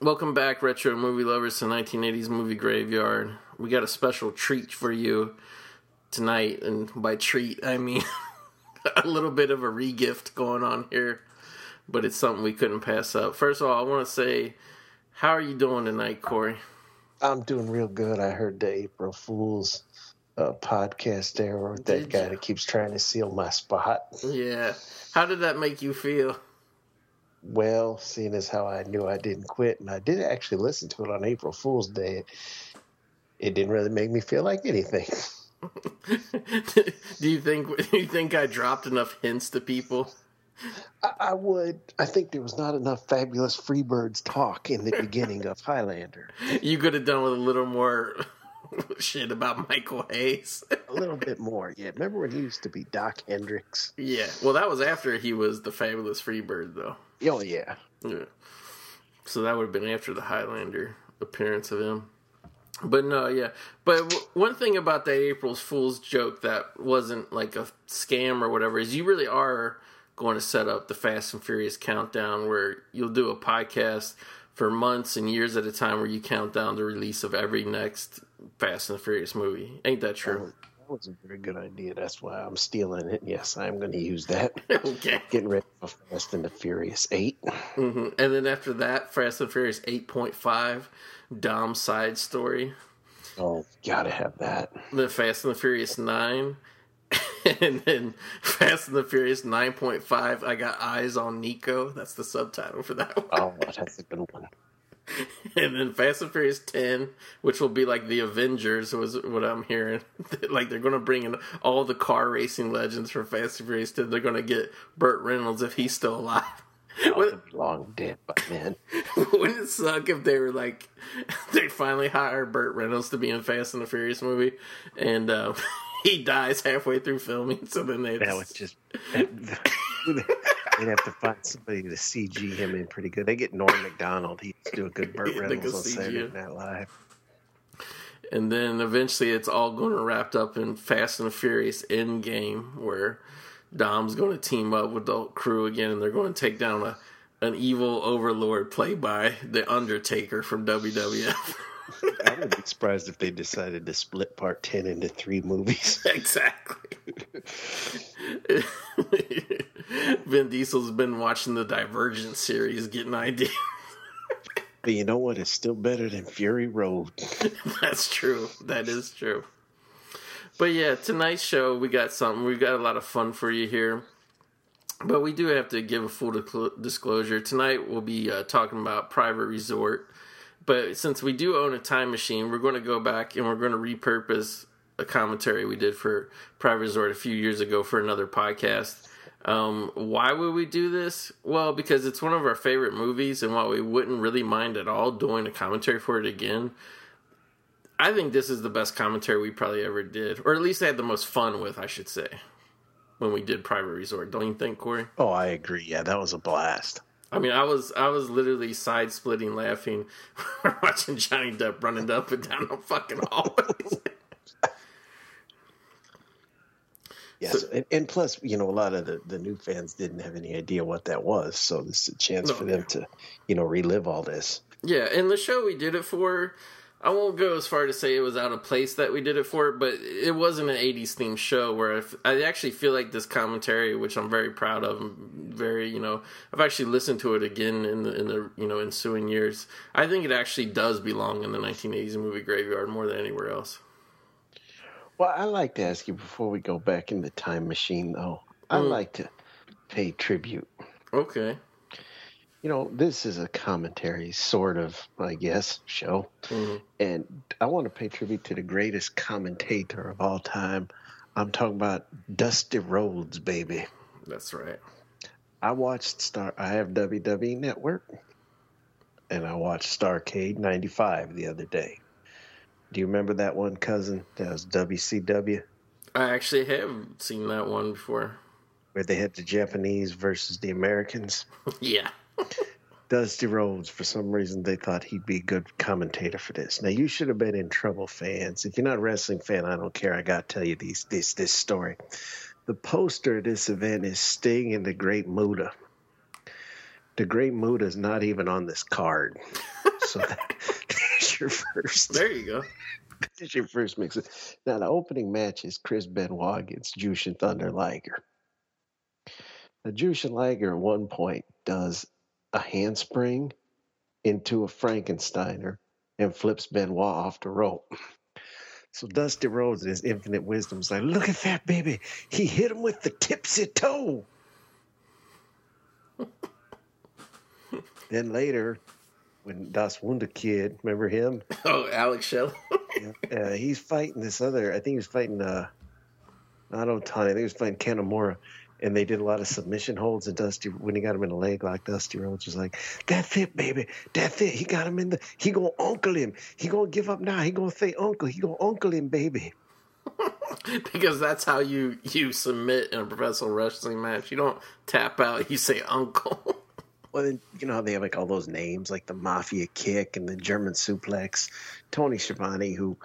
Welcome back, retro movie lovers, to 1980s movie graveyard. We got a special treat for you tonight, and by treat I mean a little bit of a regift going on here, but it's something we couldn't pass up. First of all, I want to say, how are you doing tonight, Corey? I'm doing real good. I heard the April Fool's uh, podcast there with that Did guy ya? that keeps trying to steal my spot. Yeah. How did that make you feel? Well, seeing as how I knew I didn't quit, and I did actually listen to it on April Fool's Day, it didn't really make me feel like anything. do you think do you think I dropped enough hints to people? I, I would. I think there was not enough fabulous Freebirds talk in the beginning of Highlander. You could have done with a little more shit about Michael Hayes. A little bit more. Yeah, remember when he used to be Dok Hendrix? yeah. Well, that was after he was the fabulous Freebird, though. Oh yeah. Yeah. So that would have been after the Highlander appearance of him. But no, yeah. But w- one thing about that April's Fool's joke that wasn't like a scam or whatever is you really are going to set up the Fast and Furious countdown where you'll do a podcast for months and years at a time where you count down the release of every next Fast and the Furious movie. Ain't that true? That was a very good idea. That's why I'm stealing it. Yes, I'm going to use that. okay. Getting ready for Fast and the Furious 8. hmm And then after that, Fast and the Furious 8.5, Dom's side story. Oh, gotta have that. the Fast and the Furious 9 and then Fast and the Furious 9.5 I got eyes on Nico that's the subtitle for that one Oh, that's a good one. and then Fast and Furious 10 which will be like the Avengers was what I'm hearing like they're going to bring in all the car racing legends from Fast and Furious 10 they're going to get Burt Reynolds if he's still alive long dead by then. Wouldn't it suck if they were like they finally hire Burt Reynolds to be in Fast and the Furious movie, and uh, he dies halfway through filming? So then they That would just. They'd have to find somebody to CG him in pretty good. They get Norm Macdonald. He used to do a good Burt Reynolds on Saturday. Night Live. and then eventually it's all going to wrapped up in Fast and the Furious Endgame, where Dom's going to team up with the crew again, and they're going to take down a an evil overlord played by the Undertaker from WWF. I would be surprised if they decided to split Part Ten into three movies. exactly. Vin Diesel's been watching the Divergent series, getting ideas. But you know what? It's still better than Fury Road. That's true. That is true. But yeah, tonight's show we got something. We got a lot of fun for you here. But we do have to give a full disclosure. Tonight we'll be uh, talking about Private Resort. But since we do own a time machine, we're going to go back and we're going to repurpose a commentary we did for Private Resort a few years ago for another podcast. Um, why would we do this? Well, because it's one of our favorite movies, and while we wouldn't really mind at all doing a commentary for it again, I think this is the best commentary we probably ever did, or at least I had the most fun with, I should say, when we did Private Resort. Don't you think, Corey? Oh, I agree. Yeah, that was a blast. I mean, I was I was literally side splitting laughing watching Johnny Depp running up and down the fucking hallways. Yes, and, and plus, you know, a lot of the, the new fans didn't have any idea what that was, so this is a chance No, for them to, you know, relive all this. Yeah, and the show we did it for, I won't go as far to say it was out of place that we did it for, but it wasn't an 80s themed show where I, f- I actually feel like this commentary, which I'm very proud of, I'm very, you know, I've actually listened to it again in the, in the, you know, ensuing years. I think it actually does belong in the 1980s movie graveyard more than anywhere else. Well, I like to ask you before we go back in the time machine, though. I Mm. like to pay tribute. Okay. You know, this is a commentary, sort of, I guess, show. Mhm. And I want to pay tribute to the greatest commentator of all time. I'm talking about Dusty Rhodes, baby. That's right. I watched Star. I have WWE Network, and I watched Starcade '95 the other day. Do you remember that one, cousin? That was WCW. I actually have seen that one before. Where they had the Japanese versus the Americans. yeah. Dusty Rhodes, for some reason, they thought he'd be a good commentator for this. Now, you should have been in trouble, fans. If you're not a wrestling fan, I don't care. I got to tell you these, this, this story. The poster of this event is Sting and the Great Muta. The Great Muta is not even on this card. so that, there's your first. There you go. There's your first mix. Now, the opening match is Chris Benoit against Jushin Thunder Liger. Now, Jushin Liger at one point does a handspring into a Frankensteiner and flips Benoit off the rope. So Dusty Rhodes, in his infinite wisdom, is like, look at that, baby. He hit him with the tipsy toe. then later, when Das Wunder Kid, remember him? Oh, Alex Shelley. uh, he's fighting this other, I think he was fighting, uh, not Otani, I think he was fighting Kanemaru and they did a lot of submission holds. And Dusty, when he got him in the leg lock, Dusty Rhodes was like, "That's it, baby. That's it. He got him in the. He gonna uncle him. He gonna give up now. He gonna say uncle. He gonna uncle him, baby." because that's how you you submit in a professional wrestling match. You don't tap out. You say uncle. well, then, you know how they have like all those names, like the Mafia Kick and the German Suplex. Tony Schiavone, who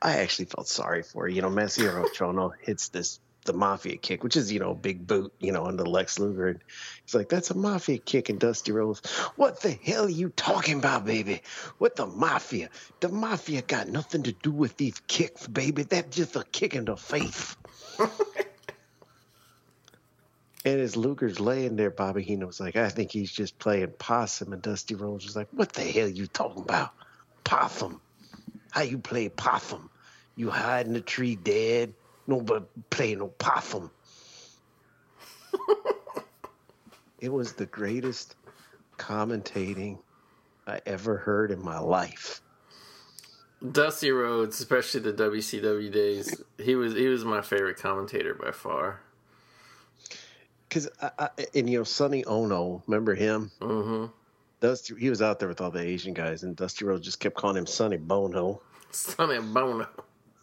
I actually felt sorry for. You know, Masahiro Chono hits this the mafia kick, which is, you know, big boot, you know, under Lex Luger. And he's like, that's a mafia kick. And Dusty Rhodes, what the hell are you talking about, baby? What the mafia? The mafia got nothing to do with these kicks, baby. That's just a kick in the face. and as Luger's laying there, Bobby Heenan's like, I think he's just playing possum. And Dusty Rhodes was like, what the hell are you talking about? Possum. How you play possum? You hide in the tree dead? Nobody play no possum. it was the greatest commentating I ever heard in my life. Dusty Rhodes, especially the WCW days, he was he was my favorite commentator by far. Because and you know Sonny Ono, remember him? Mm-hmm. Dusty, he was out there with all the Asian guys, and Dusty Rhodes just kept calling him Sonny Bono. Sonny Bono.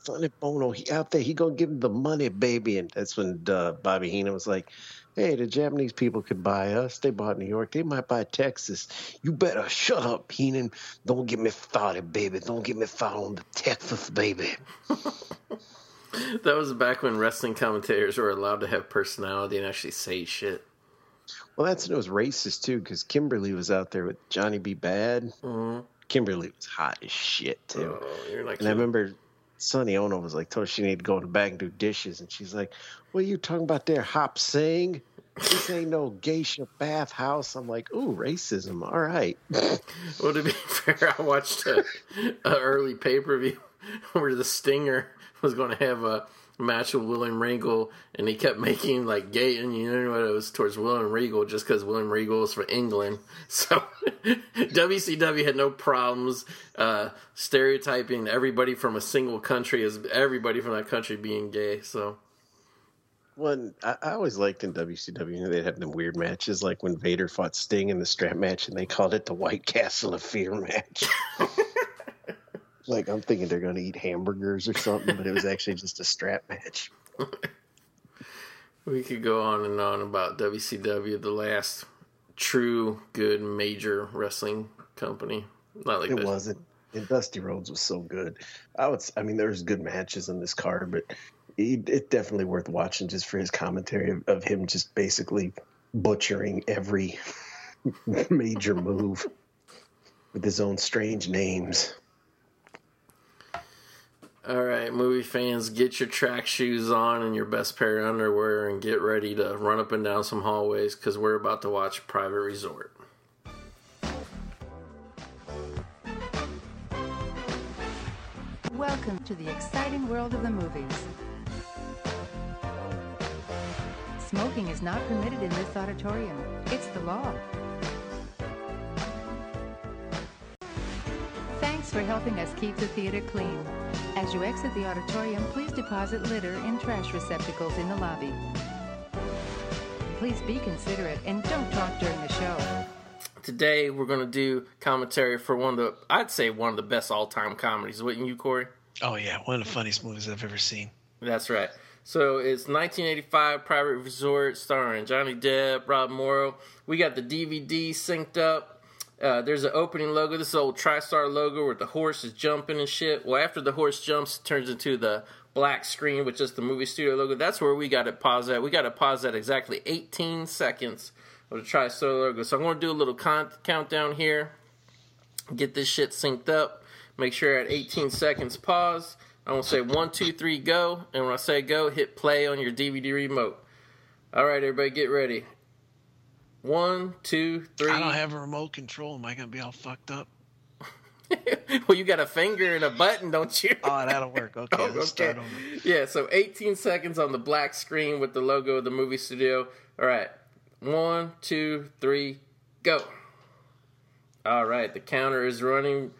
Sonny Bono, he out there, he gonna give him the money, baby. And that's when uh, Bobby Heenan was like, "Hey, the Japanese people could buy us. They bought New York. They might buy Texas. You better shut up, Heenan. Don't get me started, baby. Don't get me started on the Texas, baby." that was back when wrestling commentators were allowed to have personality and actually say shit. Well, that's it was racist too, because Kimberly was out there with Johnny B. Bad. Mm-hmm. Kimberly was hot as shit too. Oh, like and I remember Sonny Ono was like, told her she needed to go in the back and do dishes. And she's like, what are you talking about there, Hop Sing? This ain't no geisha bathhouse. I'm like, ooh, racism. All right. well, to be fair, I watched a, a early pay per view where the Stinger was going to have a match with William Regal, and he kept making like gay and you know what it was towards William Regal just because William Regal was from England. So WCW had no problems uh, stereotyping everybody from a single country as everybody from that country being gay. So. One, I, I always liked in WCW, you know, they'd have them weird matches, like when Vader fought Sting in the strap match, and they called it the White Castle of Fear match. Like I'm thinking they're going to eat hamburgers or something, but it was actually just a strap match. we could go on and on about WCW, the last true good major wrestling company. Not like it this. wasn't. And Dusty Rhodes was so good. I would. I mean, there's good matches in this card, but it, it definitely worth watching just for his commentary of, of him just basically butchering every major move with his own strange names. All right, movie fans, get your track shoes on and your best pair of underwear and get ready to run up and down some hallways because we're about to watch Private Resort. Welcome to the exciting world of the movies. Smoking is not permitted in this auditorium. It's the law. Thanks for helping us keep the theater clean. As you exit the auditorium, please deposit litter in trash receptacles in the lobby. Please be considerate and don't talk during the show. Today we're going to do commentary for one of the, I'd say one of the best all time comedies. Wouldn't you, Corey? Oh yeah, one of the funniest movies I've ever seen. That's right. So it's 1985 Private Resort starring Johnny Depp, Rob Morrow. We got the DVD synced up. Uh, there's an opening logo. This is old TriStar logo where the horse is jumping and shit. Well, after the horse jumps, it turns into the black screen with just the movie studio logo. That's where we got to pause at. We got to pause at exactly 18 seconds of the TriStar logo. So I'm going to do a little con- countdown here. Get this shit synced up. Make sure at 18 seconds pause. I'm going to say one, two, three, go. And when I say go, hit play on your DVD remote. All right, everybody, get ready. One, two, three. I don't have a remote control. Am I gonna be all fucked up? well, you got a finger and a button, don't you? Oh, that'll work. Okay, Oh, let's okay. start over. Yeah, so 18 seconds on the black screen with the logo of the movie studio. All right. One, two, three, go. All right, the counter is running.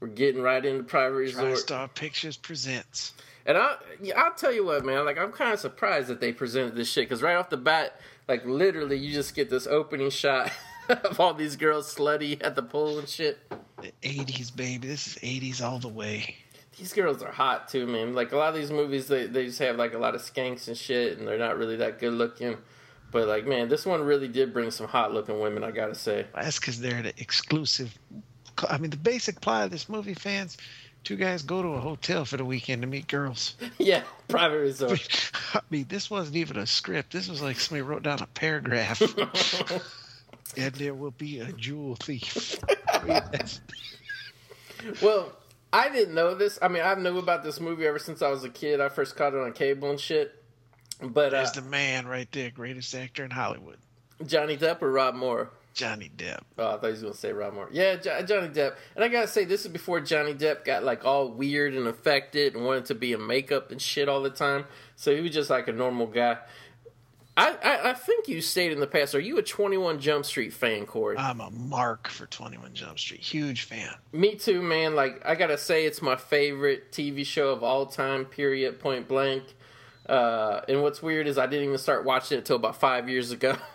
We're getting right into private resort. TriStar Pictures presents. And I, I'll tell you what, man. Like, I'm kind of surprised that they presented this shit because right off the bat, like, literally, you just get this opening shot of all these girls slutty at the pool and shit. The '80s, baby. This is '80s all the way. These girls are hot too, man. Like a lot of these movies, they they just have like a lot of skanks and shit, and they're not really that good looking. But like, man, this one really did bring some hot looking women. I gotta say. That's because they're the exclusive. I mean, the basic plot of this movie, fans. Two guys go to a hotel for the weekend to meet girls. yeah, private resort. I mean, this wasn't even a script. This was like somebody wrote down a paragraph. and there will be a jewel thief. I mean, that's- well, I didn't know this. I mean, I've known about this movie ever since I was a kid. I first caught it on cable and shit. But uh, There's the man right there, greatest actor in Hollywood, Johnny Depp or Rob Moore? Johnny Depp. Oh, I thought he was gonna say Rob Moore. Yeah, Jo- Johnny Depp. And I gotta say, this is before Johnny Depp got like all weird and affected and wanted to be in makeup and shit all the time. So he was just like a normal guy. I, I, I think you stated in the past. Are you a Twenty One Jump Street fan, Corey? I'm a mark for 21 Jump Street. Huge fan. Me too, man. Like I gotta say, it's my favorite TV show of all time. Period. Point blank. Uh, and what's weird is I didn't even start watching it until about five years ago.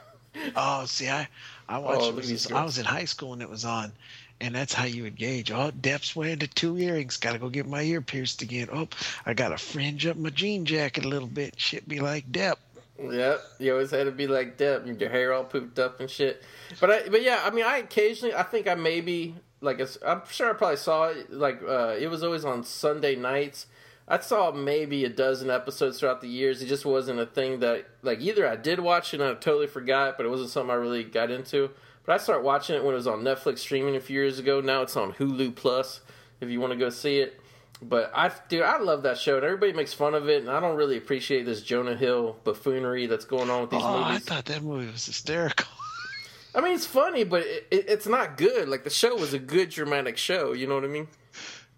Oh, see, I I watched. Oh, it was- I was in high school and it was on, and that's how you would gauge. Oh, Depp's wearing the two earrings. Got to go get my ear pierced again. Oh, I got to fringe up my jean jacket a little bit. Shit, be like Depp. Yep, you always had to be like Depp, and your hair all pooped up and shit. But I, but yeah, I mean, I occasionally, I think I maybe like, I'm sure I probably saw it. Like, uh, it was always on Sunday nights. I saw maybe a dozen episodes throughout the years. It just wasn't a thing that, like, either I did watch it and I totally forgot, but it wasn't something I really got into. But I started watching it when it was on Netflix streaming a few years ago. Now it's on Hulu Plus if you want to go see it. But I, dude, I love that show, and everybody makes fun of it, and I don't really appreciate this Jonah Hill buffoonery that's going on with these oh, I thought that movie was hysterical. I mean, it's funny, but it, it, it's not good. Like the show was a good dramatic show. You know what I mean?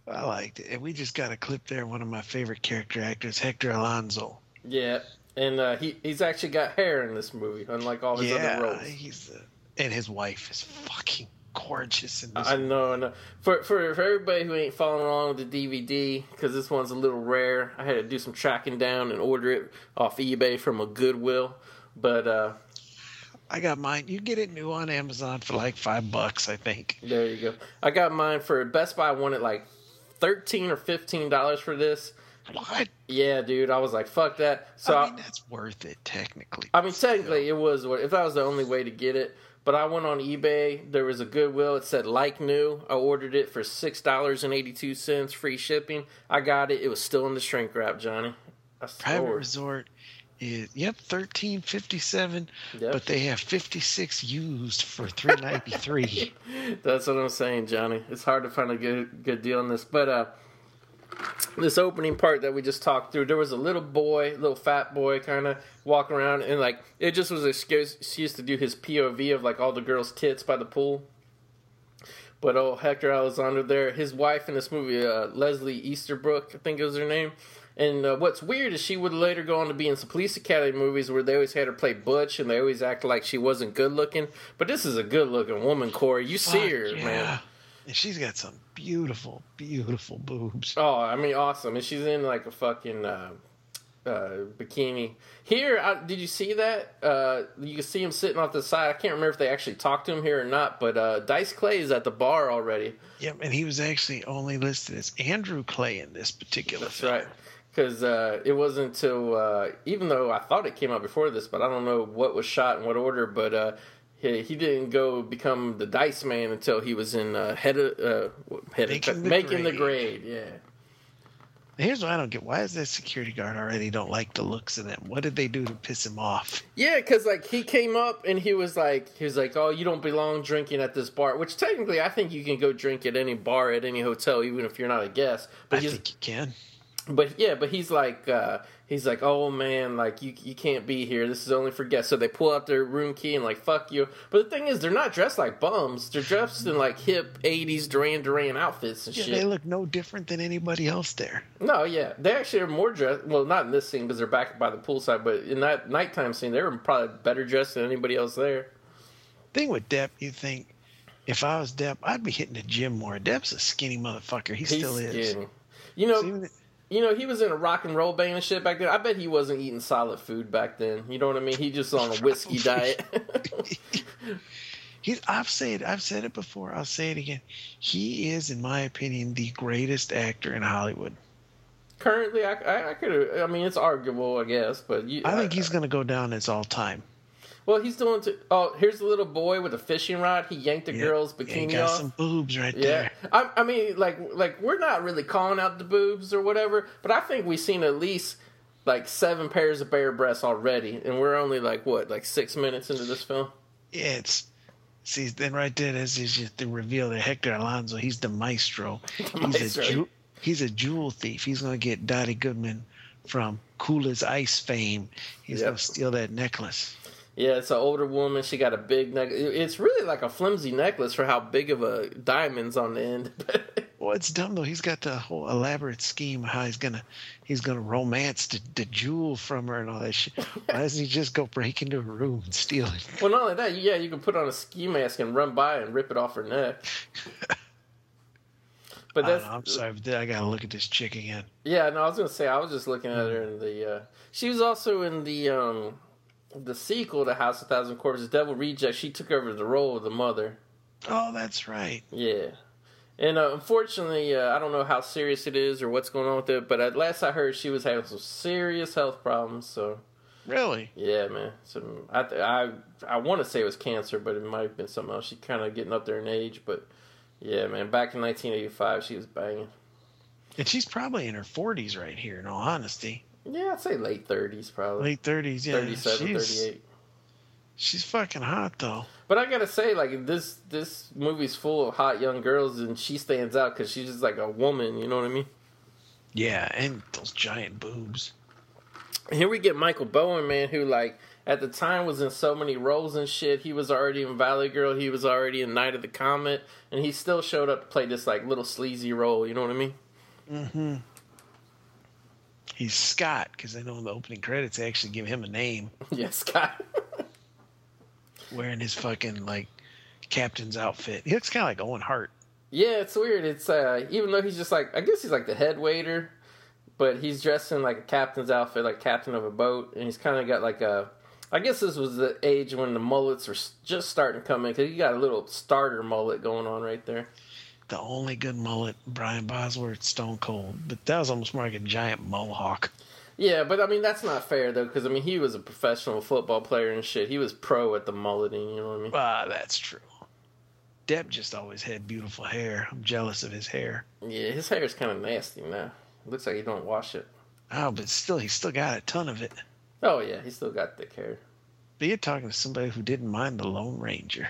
I liked it. And we just got a clip there. One of my favorite character actors, Hector Elizondo. Yeah, and uh, he he's actually got hair in this movie, unlike all his yeah, other roles. he's uh, and his wife is fucking gorgeous in this. I know, I know. For, for for everybody who ain't following along with the DVD, because this one's a little rare, I had to do some tracking down and order it off eBay from a Goodwill. But uh, I got mine. You get it new on Amazon for like five bucks, I think. there you go. I got mine for Best Buy. I wanted like thirteen or fifteen dollars for this. What? Yeah, dude. I was like, fuck that. So I I that's worth it technically. I mean, technically, it was if that was the only way to get it. But I went on eBay. There was a Goodwill. It said like new. I ordered it for six dollars and eighty two cents, free shipping. I got it. It was still in the shrink wrap, Johnny. I Private. Resort is yep thirteen fifty seven, Yep. but they have fifty six used for three ninety three. That's what I'm saying, Johnny. It's hard to find a good good deal on this, but uh, this opening part that we just talked through, there was a little boy, little fat boy, kind of walking around, and like it just was an excuse, excuse to do his POV of like all the girls' tits by the pool. But oh, Hector Elizondo there, his wife in this movie, uh, Leslie Easterbrook, I think was her name. And uh, what's weird is she would later go on to be in some police academy movies where they always had her play Butch and they always acted like she wasn't good looking. But this is a good looking woman, Corey. You see her, yeah. man. And she's got some beautiful, beautiful boobs. Oh, I mean, awesome. And she's in like a fucking uh, uh, bikini. Here, uh, did you see that? Uh, you can see him sitting off the side. I can't remember if they actually talked to him here or not, but uh, Dice Clay is at the bar already. Yep, and he was actually only listed as Andrew Clay in this particular. That's film. right. Because uh, it wasn't until, uh, even though I thought it came out before this, but I don't know what was shot in what order, but uh, he, he didn't go become the Dice Man until he was in uh, head of, uh, head Making of, the making the Grade. grade. Yeah. Here's what I don't get: Why is that security guard already don't like the looks of them? What did they do to piss him off? Yeah, because like he came up and he was like, he was like, "Oh, you don't belong drinking at this bar." Which technically, I think you can go drink at any bar at any hotel, even if you're not a guest. But I think you can. But yeah, but he's like, uh, he's like, "Oh man, like you you can't be here. This is only for guests." So they pull out their room key and like, "Fuck you." But the thing is, they're not dressed like bums. They're dressed in like hip '80s Duran Duran outfits and Yeah, shit. they look no different than anybody else there. No, yeah, they actually are more dressed. Well, not in this scene because they're back by the poolside, but in that nighttime scene, they were probably better dressed than anybody else there. Thing with Depp, you think if I was Depp, I'd be hitting the gym more. Depp's a skinny motherfucker. He He's still is. skinny. You know, you know, he was in a rock and roll band and shit back then. I bet he wasn't eating solid food back then. You know what I mean? He just on a whiskey oh, diet. He's. I've said. I've said it before. I'll say it again. He is, in my opinion, the greatest actor in Hollywood. Currently, I, I, I could. I mean, it's arguable, I guess, but you, I think he's going to go down as all time. Well, he's doing. To, oh, here's the little boy with a fishing rod. He yanked the girl's He bikini got off. some boobs right Yeah, there. I, I mean, like, like we're not really calling out the boobs or whatever, but I think we've seen at least like seven pairs of bare breasts already, and we're only like what, like six minutes into this film. Yeah, it's. See, then right there, that's is just the reveal that Hector Elizondo, he's the maestro. He's maestro. a ju- he's a jewel thief. He's gonna get Dody Goodman from Cool as Ice fame. He's Yep. gonna steal that necklace. Yeah, it's an older woman. She got a big neck. It's really like a flimsy necklace for how big of a diamond's on the end. Well, it's dumb though. He's got the whole elaborate scheme of how he's gonna he's gonna romance the, the jewel from her and all that shit. Why doesn't he just go break into her room and steal it? well, not only that, yeah, you can put on a ski mask and run by and rip it off her neck. But that's I am sorry, I gotta look at this chick again. Yeah, no, I was gonna say I was just looking at her in the. Uh, she was also in the um, the sequel to House of Thousand Corpses, Devil Reject. She took over the role of the mother. Oh, that's right. Yeah, and uh, unfortunately, uh, I don't know how serious it is or what's going on with it. But at last I heard, she was having some serious health problems. So Really? yeah, man. So I I I want to say it was cancer, but it might have been something else. She's kind of getting up there in age, but yeah, man. Back in 1985, she was banging. And she's probably in her 40s right here. In all honesty, Yeah, I'd say late 30s, probably. late 30s. Yeah, 37, she's 38. she's fucking hot though. But I gotta say, like this this movie's full of hot young girls, and she stands out because she's just like a woman. You know what I mean? Yeah, and those giant boobs. Here we get Michael Bowen, man, who like at the time was in so many roles and shit. He was already in Valley Girl. He was already in Night of the Comet, and he still showed up to play this like little sleazy role. You know what I mean? Mm-hmm. He's Scott because I know in the opening credits they actually give him a name, yeah, Scott. wearing his fucking like captain's outfit. He looks kind of like Owen Hart. Yeah, it's weird. It's uh even though he's just like I guess he's like the head waiter, but he's dressed in like a captain's outfit, like captain of a boat, and he's kind of got like a. I guess this was the age when the mullets were just starting to come in because he got a little starter mullet going on right there. The only good mullet, Brian Bosworth, Stone Cold, but that was almost more like a giant mohawk. Yeah, but I mean that's not fair though because I mean he was a professional football player and shit. He was pro at the mulleting. You know what I mean? Ah, that's true. Depp just always had beautiful hair. I'm jealous of his hair. Yeah, his hair is kind of nasty now. Looks like he don't wash it. Oh, but still, he still got a ton of it. Oh yeah, he still got thick hair. But you're talking to somebody who didn't mind the Lone Ranger.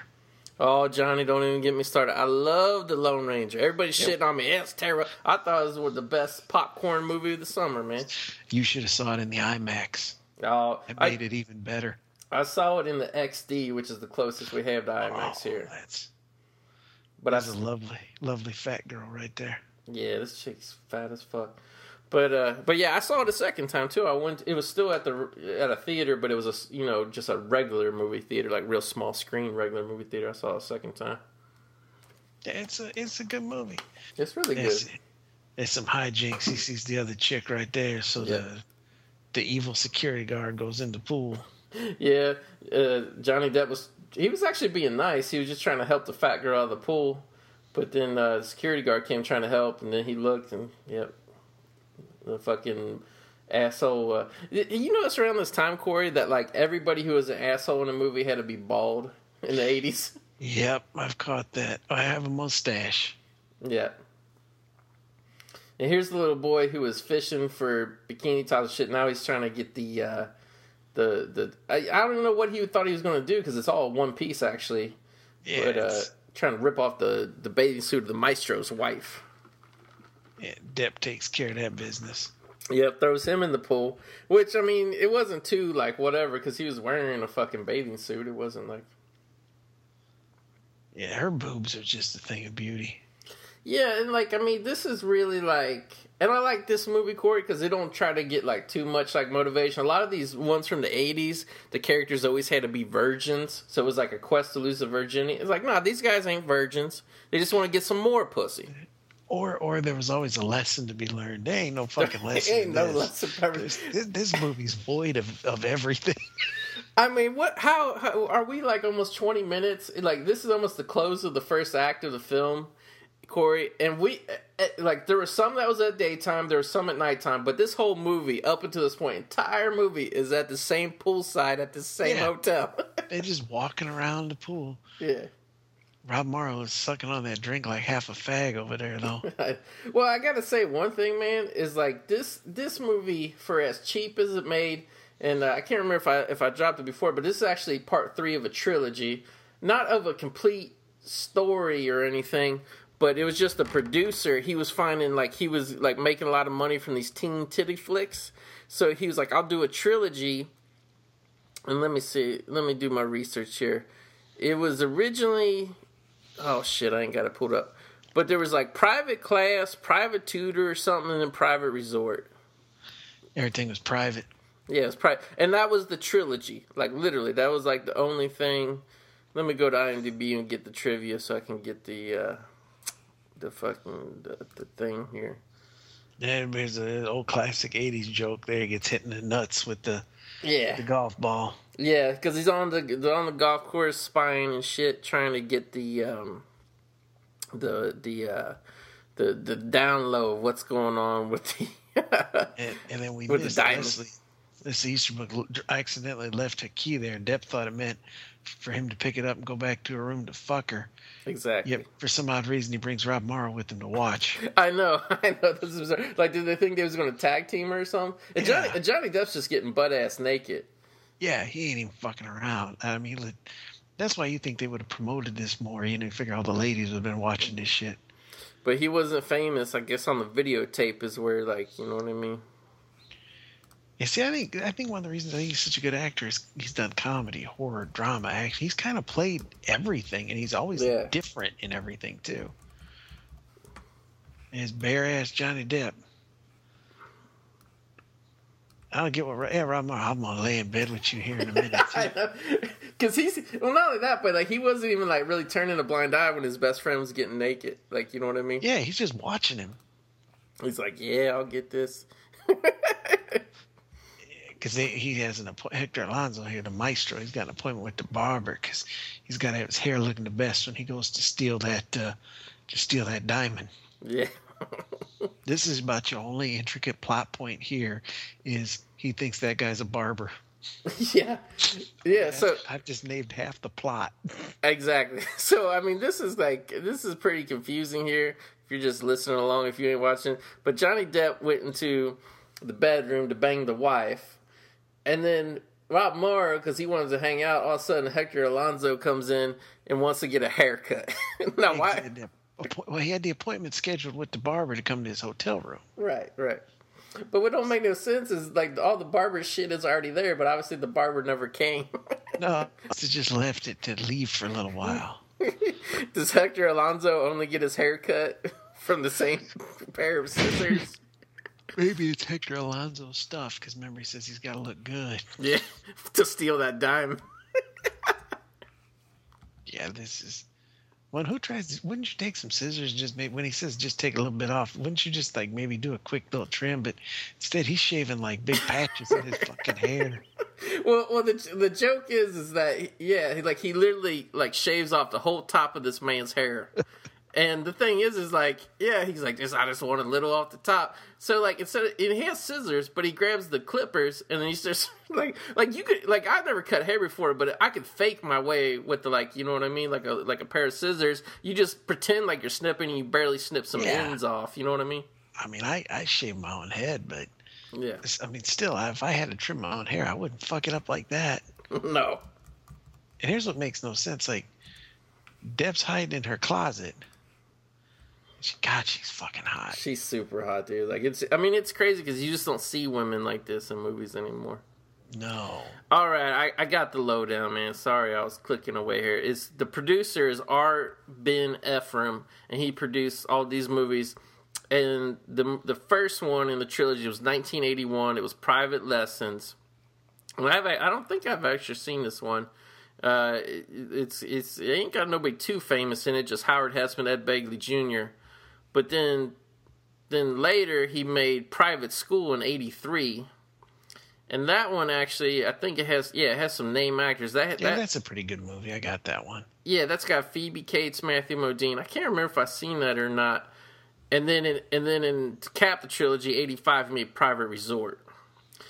Oh, Johnny, don't even get me started. I love the Lone Ranger. Everybody's shitting on me. It's terrible. I thought it was the best popcorn movie of the summer, man. You should have saw it in the IMAX. Oh, It I, made it even better. I saw it in the XD, which is the closest we have to IMAX Oh, here. That's But I, that's a lovely, lovely fat girl right there. yeah, this chick's fat as fuck. But uh, but yeah, I saw it a second time too. I went. It was still at the at a theater, but it was a you know just a regular movie theater, like real small screen regular movie theater. I saw it a second time. Yeah, it's a it's a good movie. It's really There's, good. there's some hijinks. He sees the other chick right there, so Yeah. the the evil security guard goes in the pool. Yeah, uh, Johnny Depp was he was actually being nice. He was just trying to help the fat girl out of the pool, but then uh, the security guard came trying to help, and then he looked and yep, the fucking asshole. Uh, you notice around this time, Corey, that like everybody who was an asshole in a movie had to be bald in the eighties. Yep, I've caught that. I have a mustache. Yeah. And here's the little boy who was fishing for bikini tops and shit. Now he's trying to get the uh, the the. I, I don't know what he thought he was going to do because it's all one piece actually. Yeah, but uh, trying to rip off the the bathing suit of the maestro's wife. Yeah, Depp takes care of that business. Yep, throws him in the pool. Which I mean, it wasn't too like whatever because he was wearing a fucking bathing suit. It wasn't like Yeah, her boobs are just a thing of beauty. Yeah, and like I mean, this is really like, and I like this movie, Corey, because they don't try to get like too much like motivation. A lot of these ones from the '80s, the characters always had to be virgins, so it was like a quest to lose the virginity. It's like, nah, these guys ain't virgins. They just want to get some more pussy. Or, or there was always a lesson to be learned. There ain't no fucking lesson. ain't no this. lesson. Ever. This, this, movie's void of, of everything. I mean, what? How, how are we like almost twenty minutes? Like this is almost the close of the first act of the film, Corey. And we eh, like there was some that was at daytime, there was some at nighttime, but this whole movie up until this point, entire movie is at the same poolside at the same Yeah. hotel. They're just walking around the pool. yeah. Rob Morrow is sucking on that drink like half a fag over there, though. well, I gotta say one thing, man, is like this this movie for as cheap as it made, and uh, I can't remember if I if I dropped it before, but this is actually part three of a trilogy, not of a complete story or anything. But it was just the producer. He was finding like he was like making a lot of money from these teen titty flicks. So he was like, "I'll do a trilogy." And let me see. Let me do my research here. It was originally oh shit, I ain't got it pulled up. But there was like private class, private tutor, or something, and then private resort. Everything was private. Yeah, it's private, and that was the trilogy. Like literally, that was like the only thing. Let me go to IMDb and get the trivia so I can get the uh the fucking the, the thing here. Then there's an old classic '80s joke. There, he gets hit in the nuts with the, Yeah, the golf ball. Yeah, because he's on the they're on the golf course spying and shit, trying to get the um the the uh the the down low of what's going on with the. And, and then we With the missed diamonds. Leslie. Leslie Easterbrook accidentally left her key there. And Depp thought it meant for him to pick it up and go back to her room to fuck her. exactly. Yet for some odd reason, he brings Rob Morrow with him to watch. I know, I know. This is like, did they think they was going to tag team her or something? And Johnny, Yeah. Johnny Depp's just getting butt ass naked. Yeah, he ain't even fucking around. I mean, that's why you think they would have promoted this more. You know, figure all the ladies would have been watching this shit. But he wasn't famous. I guess on the videotape is where, like, you know what I mean? Yeah, see, I think I think one of the reasons I think he's such a good actor is he's done comedy, horror, drama, action. He's kind of played everything, and he's always Yeah. different in everything too. And his bare ass Johnny Depp. I don't get what. Yeah, Morrow, I'm gonna lay in bed with you here in a minute. Because he's well, not only that, but like he wasn't even like really turning a blind eye when his best friend was getting naked. Like, you know what I mean? yeah, he's just watching him He's like, yeah, I'll get this. because he has an appointment. Hector Elizondo here, the maestro. He's got an appointment with the barber because he's got to have his hair looking the best when he goes to steal that uh, to steal that diamond. Yeah. This is about your only intricate plot point here is he thinks that guy's a barber. yeah. Yeah. So I've just named half the plot. Exactly. So I mean, this is like this is pretty confusing here. If you're just listening along, if you ain't watching, but Johnny Depp went into the bedroom to bang the wife, and then Rob Morrow, because he wanted to hang out, all of a sudden Hector Elizondo comes in and wants to get a haircut. now, why? Had the appo- Well, he had the appointment scheduled with the barber to come to his hotel room. Right, right. But what don't make no sense is like all the barber shit is already there, but obviously the barber never came. No, he just left it to leave for a little while. Does Hector Elizondo only get his haircut from the same pair of scissors? Maybe it's Hector Elizondo's stuff because remember he says he's got to look good. Yeah, to steal that dime. Yeah, this is Well, who tries? Wouldn't you take some scissors? And just maybe when he says just take a little bit off, wouldn't you just like maybe do a quick little trim? But instead, he's shaving like big patches in his fucking hair. Well, well, the the joke is, is that yeah, he, like he literally like shaves off the whole top of this man's hair, and the thing is, is like yeah, he's like just I just want a little off the top. So like instead, of, and he has scissors, but he grabs the clippers, and then he's just like like you could like I've never cut hair before, but I could fake my way with the like you know what I mean, like a like a pair of scissors. You just pretend like you're snipping, and you barely snip some Yeah. ends off. You know what I mean? I mean, I I shave my own head, but Yeah. I mean, still, if I had to trim my own hair, I wouldn't fuck it up like that. no. And here's what makes no sense: like, Depp's hiding in her closet. She, God, she's fucking hot. She's super hot, dude. Like it's. I mean, it's crazy because you just don't see women like this in movies anymore. No. All right, I, I got the lowdown, man. Sorry, I was clicking away here. It's the producer is R. Ben Efraim, and he produced all these movies. And the the first one in the trilogy was 1981. It was Private Lessons. And I've, I don't think I've actually seen this one. Uh, it, it's it's it ain't got nobody too famous in it. Just Howard Hesseman, Ed Begley Jr. But then then later he made Private School in '83. And that one actually, I think it has, yeah, it has some name actors. That, Yeah, that that's a pretty good movie. I got that one. yeah, that's got Phoebe Cates, Matthew Modine. I can't remember if I seen that or not. And then, in, and then in cap the trilogy, '85 he made Private Resort.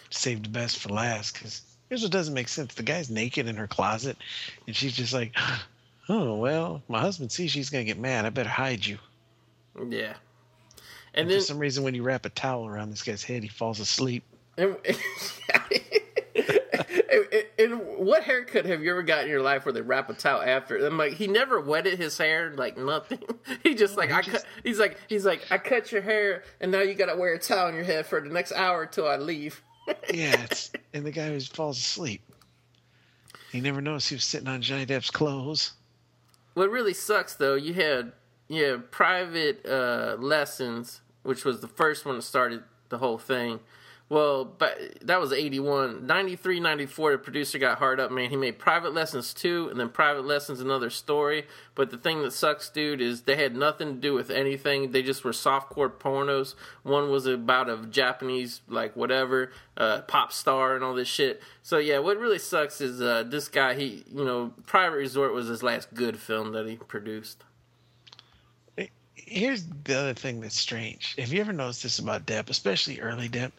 Saved the best for last because here's what doesn't make sense: the guy's naked in her closet, and she's just like, "Oh well, my husband sees she's gonna get mad. I better hide you." Yeah, and And then for some reason, when you wrap a towel around this guy's head, he falls asleep. and, and, what haircut have you ever got in your life where they wrap a towel after? I'm like, he never wetted his hair, like nothing. He just like I cut. He's like he's like I cut your hair, and now you got to wear a towel on your head for the next hour till I leave. Yeah, it's, and the guy just falls asleep. He never noticed he was sitting on Johnny Depp's clothes. What really sucks though, you had had private uh, lessons, which was the first one that started the whole thing. Well, but that was 81. 93, 94, the producer got hard up, man. He made Private Lessons 2 and then Private Lessons Another Story. But the thing that sucks, dude, is they had nothing to do with anything. They just were softcore pornos. One was about a Japanese, like, whatever, uh, pop star and all this shit. So, yeah, what really sucks is uh, this guy, he, you know, Private Resort was his last good film that he produced. Here's the other thing that's strange. Have you ever noticed this about Depp, especially early Depp?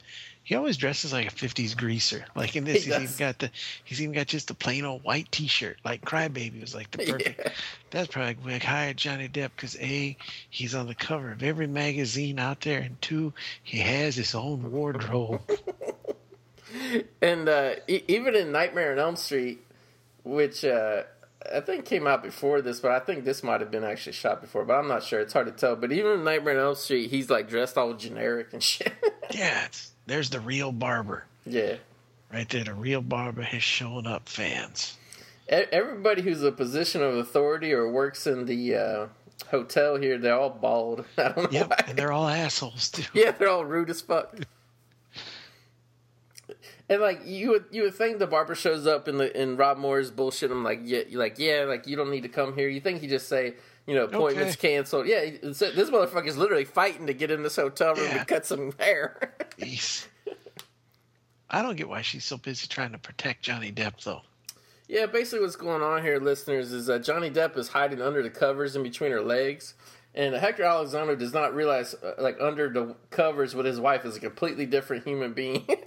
He always dresses like a '50s greaser. Like in this, He he's even got the he's even got just a plain old white T-shirt. Like Crybaby was like the perfect. Yeah. That's probably why I hired Johnny Depp because a he's on the cover of every magazine out there, and two he has his own wardrobe. And uh, e- even in Nightmare on Elm Street, which uh, I think came out before this, but I think this might have been actually shot before, but I'm not sure. It's hard to tell. But even in Nightmare on Elm Street, he's like dressed all generic and shit. yeah, it's, there's the real barber yeah. right there. The real barber has shown up, fans. Everybody who's a position of authority or works in the uh, hotel here, they're all bald. I don't know Yep, why. and they're all assholes too. Yeah, they're all rude as fuck. And like you would, you would think the barber shows up in the in Rob Moore's bullshit. I'm like, yeah, you're like yeah, like you don't need to come here. You think he just say, you know, appointments Okay. canceled. Yeah, this motherfucker's literally fighting to get in this hotel room Yeah. to cut some hair. I don't get why she's so busy trying to protect Johnny Depp though. yeah, basically what's going on here, listeners, is that Johnny Depp is hiding under the covers in between her legs. And Hector Elizondo does not realize, uh, like under the covers with his wife, is a completely different human being.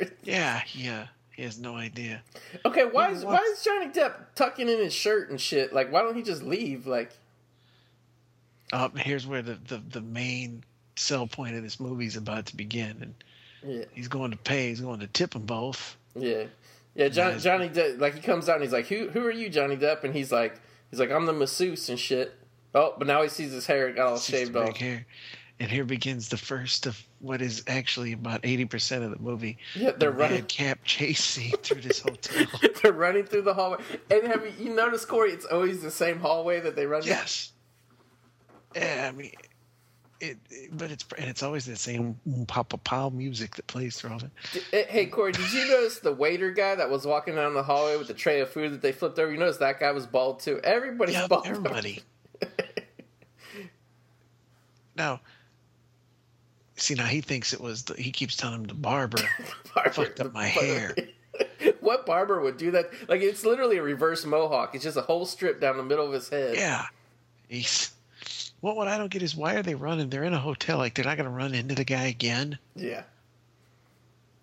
Yeah, he, uh, he has no idea. Okay, why is why is Johnny Depp tucking in his shirt and shit? Like, why don't he just leave? Like, Uh, here's where the, the, the main sell point of this movie is about to begin. And yeah, he's going to pay, he's going to tip them both. yeah, yeah. John, Johnny Depp, like, he comes out and he's like, "Who who are you, Johnny Depp?" And he's like, he's like, "I'm the masseuse and shit." Oh, but now he sees his hair got all shaved off. hair. And here begins the first of what is actually about 80% of the movie. Yeah, they're The running. madcap chase scene through this hotel. they're running through the hallway. And have you, you noticed, Corey? It's always the same hallway that they run. down? Yes. Yeah, I mean, it, it- but it's and it's always the same Papa Pow music that plays through all of it. Eh, Hey, Corey, did you notice the waiter guy that was walking down the hallway with the tray of food that they flipped over? You notice that guy was bald too. Everybody's Yep, bald. everybody. now. See now he thinks it was the, he keeps telling him the barber Barber- fucked up my barber- hair. what barber would do that? Like it's literally a reverse mohawk. It's just a whole strip down the middle of his head. Yeah. He's well what I don't get is why are they running? They're in a hotel, like they're not gonna run into the guy again. Yeah.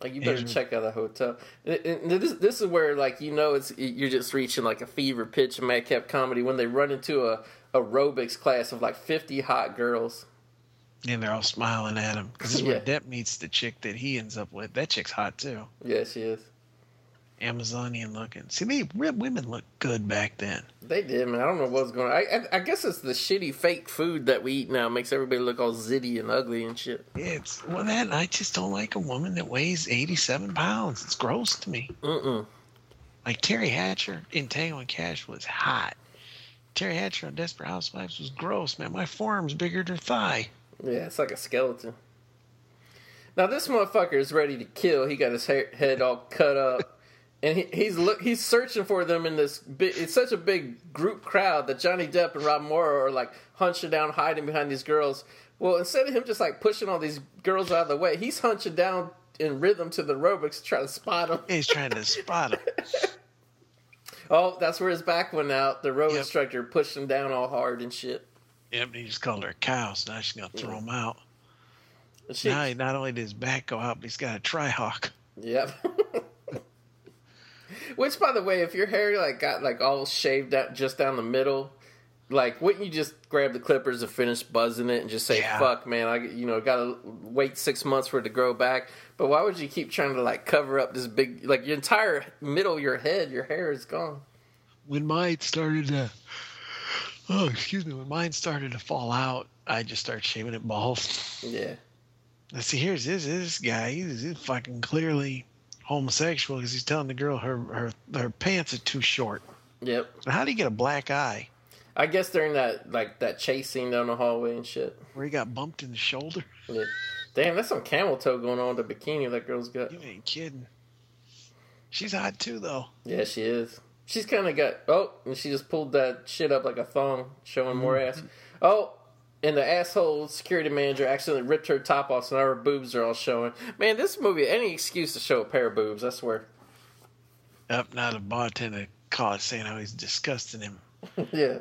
Like you better Andrew- check out the hotel. And- and This, this is where like you know it's you're just reaching like a fever pitch of madcap comedy when they run into a aerobics class of like 50 hot girls. And they're all smiling at him. Because this is where Yeah. Depp meets the chick that he ends up with. That chick's hot too. Yeah, she is. Amazonian looking. See, they women look good back then. They did, man. I don't know what's going on. I, I, I guess it's the shitty fake food that we eat now makes everybody look all zitty and ugly and shit. It's well that I just don't like a woman that weighs eighty seven pounds. It's gross to me. Mm-mm. Like Teri Hatcher in Tango and Cash was hot. Teri Hatcher on Desperate Housewives was gross, man. My forearm's bigger than her thigh. Yeah, it's like a skeleton. Now this motherfucker is ready to kill. He got his hair, head all cut up, and he, he's look he's searching for them in this. Big, it's such a big group crowd that Johnny Depp and Rob Morrow are like hunching down, hiding behind these girls. Well, instead of him just like pushing all these girls out of the way, he's hunching down in rhythm to the aerobics trying to spot them. He's trying to spot them. Oh, that's where his back went out. The aerobics Yep. instructor pushed him down all hard and shit. Yep, he just called her a cow, so now she's gonna throw mm. him out. And she, Now he not only did his back go out, but he's got a trihawk. Yep. Which, by the way, if your hair like got like all shaved out just down the middle, like wouldn't you just grab the clippers and finish buzzing it and just say, Yeah. "Fuck, man, I you know gotta wait six months for it to grow back." But why would you keep trying to like cover up this big like your entire middle of your head? Your hair is gone. When mine started to, oh excuse me, when mine started to fall out, I just started shaving it balls. Yeah. Let's see, here's this this guy. He's, he's fucking clearly homosexual because he's telling the girl her her her pants are too short. Yep. How do you get a black eye I guess during that like that chase scene down the hallway and shit. where he got bumped in the shoulder? Yeah. Damn, that's some camel toe going on with the bikini that girl's got. You ain't kidding. She's hot too, though. Yeah, she is. She's kind of got oh, and she just pulled that shit up like a thong, showing more mm-hmm. ass. Oh, and the asshole security manager accidentally ripped her top off, so now her boobs are all showing. Man, this movie any excuse to show a pair of boobs. I swear. Up now, the bartender caught saying how he's disgusting him. yeah,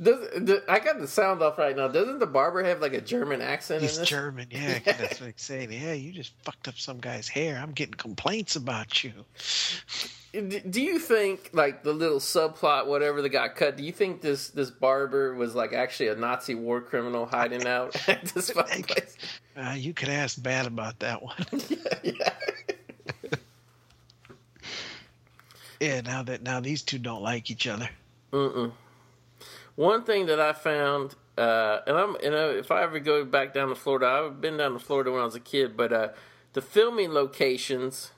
Does, the, I got the sound off right now. Doesn't the barber have like a German accent He's in this? German, yeah. 'cause That's what he's saying. Yeah, you just fucked up some guy's hair. I'm getting complaints about you. Do you think like the little subplot, whatever that got cut? Do you think this this barber was like actually a Nazi war criminal hiding out at this fucking place? Uh, you could ask bad about that one. yeah. yeah, now that now these two don't like each other. Mm-mm. One thing that I found, uh, and I'm, you know, if I ever go back down to Florida, I've been down to Florida when I was a kid, but uh, the filming locations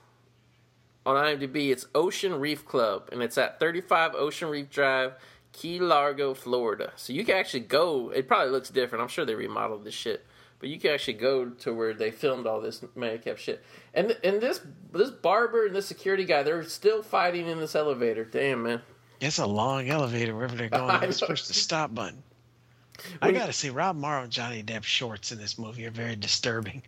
on IMDb, it's Ocean Reef Club, and it's at 35 Ocean Reef Drive, Key Largo, Florida. So you can actually go. It probably looks different. I'm sure they remodeled this shit, but you can actually go to where they filmed all this madcap shit. And and this this barber and this security guy, they're still fighting in this elevator. Damn man. It's a long elevator wherever they're going. I They're know. supposed to stop button. I gotta say, Rob Morrow and Johnny Depp shorts in this movie are very disturbing.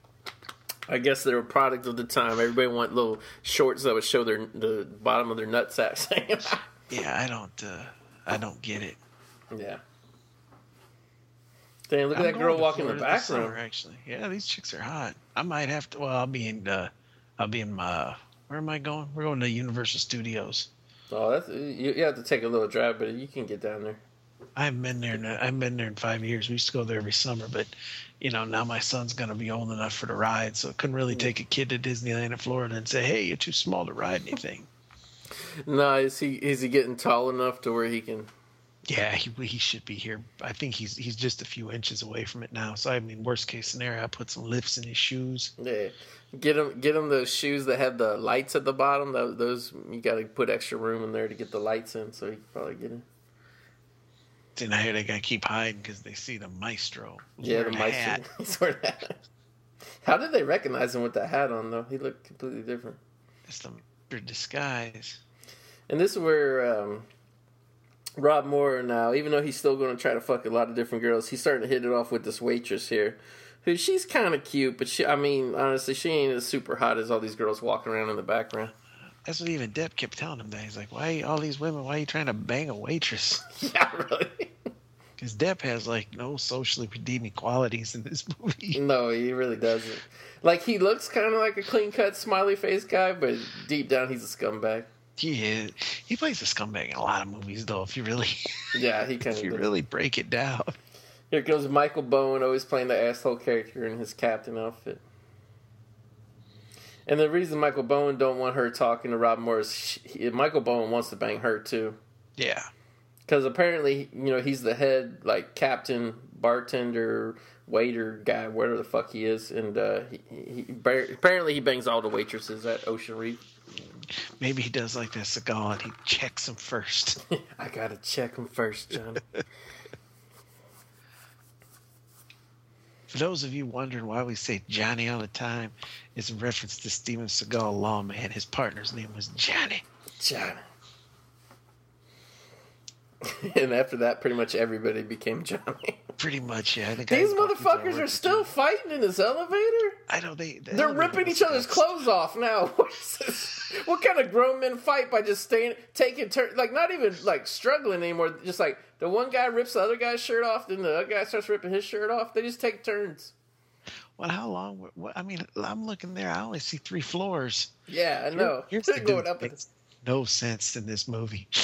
I guess they're a product of the time. Everybody want little shorts that would show their the bottom of their nutsacks. Yeah, I don't, uh, I don't get it. yeah. Damn, look at I'm that girl walking in the back this summer, room. Actually, yeah, these chicks are hot. I might have to. Well, I'll be in. Uh, I'll be in my. Where am I going? We're going to Universal Studios. Oh, that's you, you have to take a little drive, but you can get down there. I haven't been there. In, I haven't been there in five years. We used to go there every summer, but you know now my son's gonna be old enough for the ride, so I couldn't really mm. take a kid to Disneyland in Florida and say, "Hey, you're too small to ride anything." No, is he is he getting tall enough to where he can? Yeah, he he should be here. I think he's he's just a few inches away from it now. So I mean, worst case scenario, I put some lifts in his shoes. Yeah, get him get him those shoes that have the lights at the bottom. Those, those you got to put extra room in there to get the lights in, so he can probably get in. And I hear they gotta keep hiding because they see the maestro. Yeah, the wearing a mice. hat. He's wearing a hat. How did they recognize him with that hat on though? He looked completely different. It's the Mr. disguise. And this is where um, Rob Morrow now, even though he's still going to try to fuck a lot of different girls, he's starting to hit it off with this waitress here, who she's kind of cute, but she, I mean, honestly, she ain't as super hot as all these girls walking around in the background. That's what even Depp kept telling him. That he's like, "Why all these women? Why are you trying to bang a waitress?" Yeah, really. Because Depp has like no socially redeeming qualities in this movie. No, he really doesn't. Like he looks kind of like a clean cut, smiley face guy, but deep down he's a scumbag. He is. He plays a scumbag in a lot of movies, though. If you really, Yeah, he kind of. if you of. really break it down. Here comes Michael Bowen, always playing the asshole character in his captain outfit. And the reason Michael Bowen don't want her talking to Rob Morrow is she, Michael Bowen wants to bang her too, Yeah. because apparently you know he's the head like captain, bartender, waiter guy, whatever the fuck he is, and uh, he, he, apparently he bangs all the waitresses at Ocean Reef. Maybe he does like this Seagal and he checks them first. I gotta check him first, John. For those of you wondering why we say Johnny all the time, it's a reference to Steven Seagal lawman. His partner's name was Johnny. Johnny. and after that, pretty much everybody became Johnny. Pretty much, yeah. Think These I bought people motherfuckers are still fighting in this elevator. I know they. the They're ripping each other's fixed. clothes off now. What? What kind of grown men fight by just staying, taking turns? Like not even like struggling anymore. Just like the one guy rips the other guy's shirt off, then the other guy starts ripping his shirt off. They just take turns. Well, how long? What, I mean, I'm looking there. I only see three floors. Yeah, I know. Here's the going up. and- makes no sense in this movie.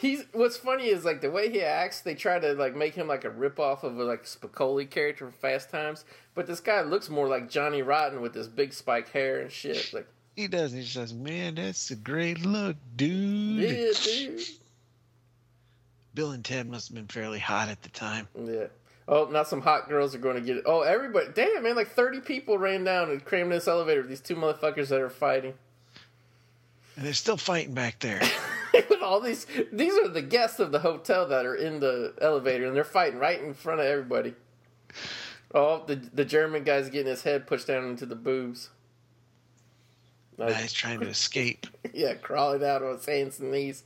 He's what's funny is like the way he acts. They try to like make him like a ripoff of a like Spicoli character from Fast Times, but this guy looks more like Johnny Rotten with his big spike hair and shit. Like, He does. He says, "Man, that's a great look, dude." yeah, dude. Bill and Ted must have been fairly hot at the time. Yeah. Oh, now some hot girls are going to get it. Oh, everybody! Damn, man! Like thirty people ran down and crammed in this elevator. with These two motherfuckers that are fighting. And they're still fighting back there. With all these, these are the guests of the hotel that are in the elevator, and they're fighting right in front of everybody. Oh, the the German guy's getting his head pushed down into the boobs. Now he's trying to escape. Yeah, crawling out on his hands and knees.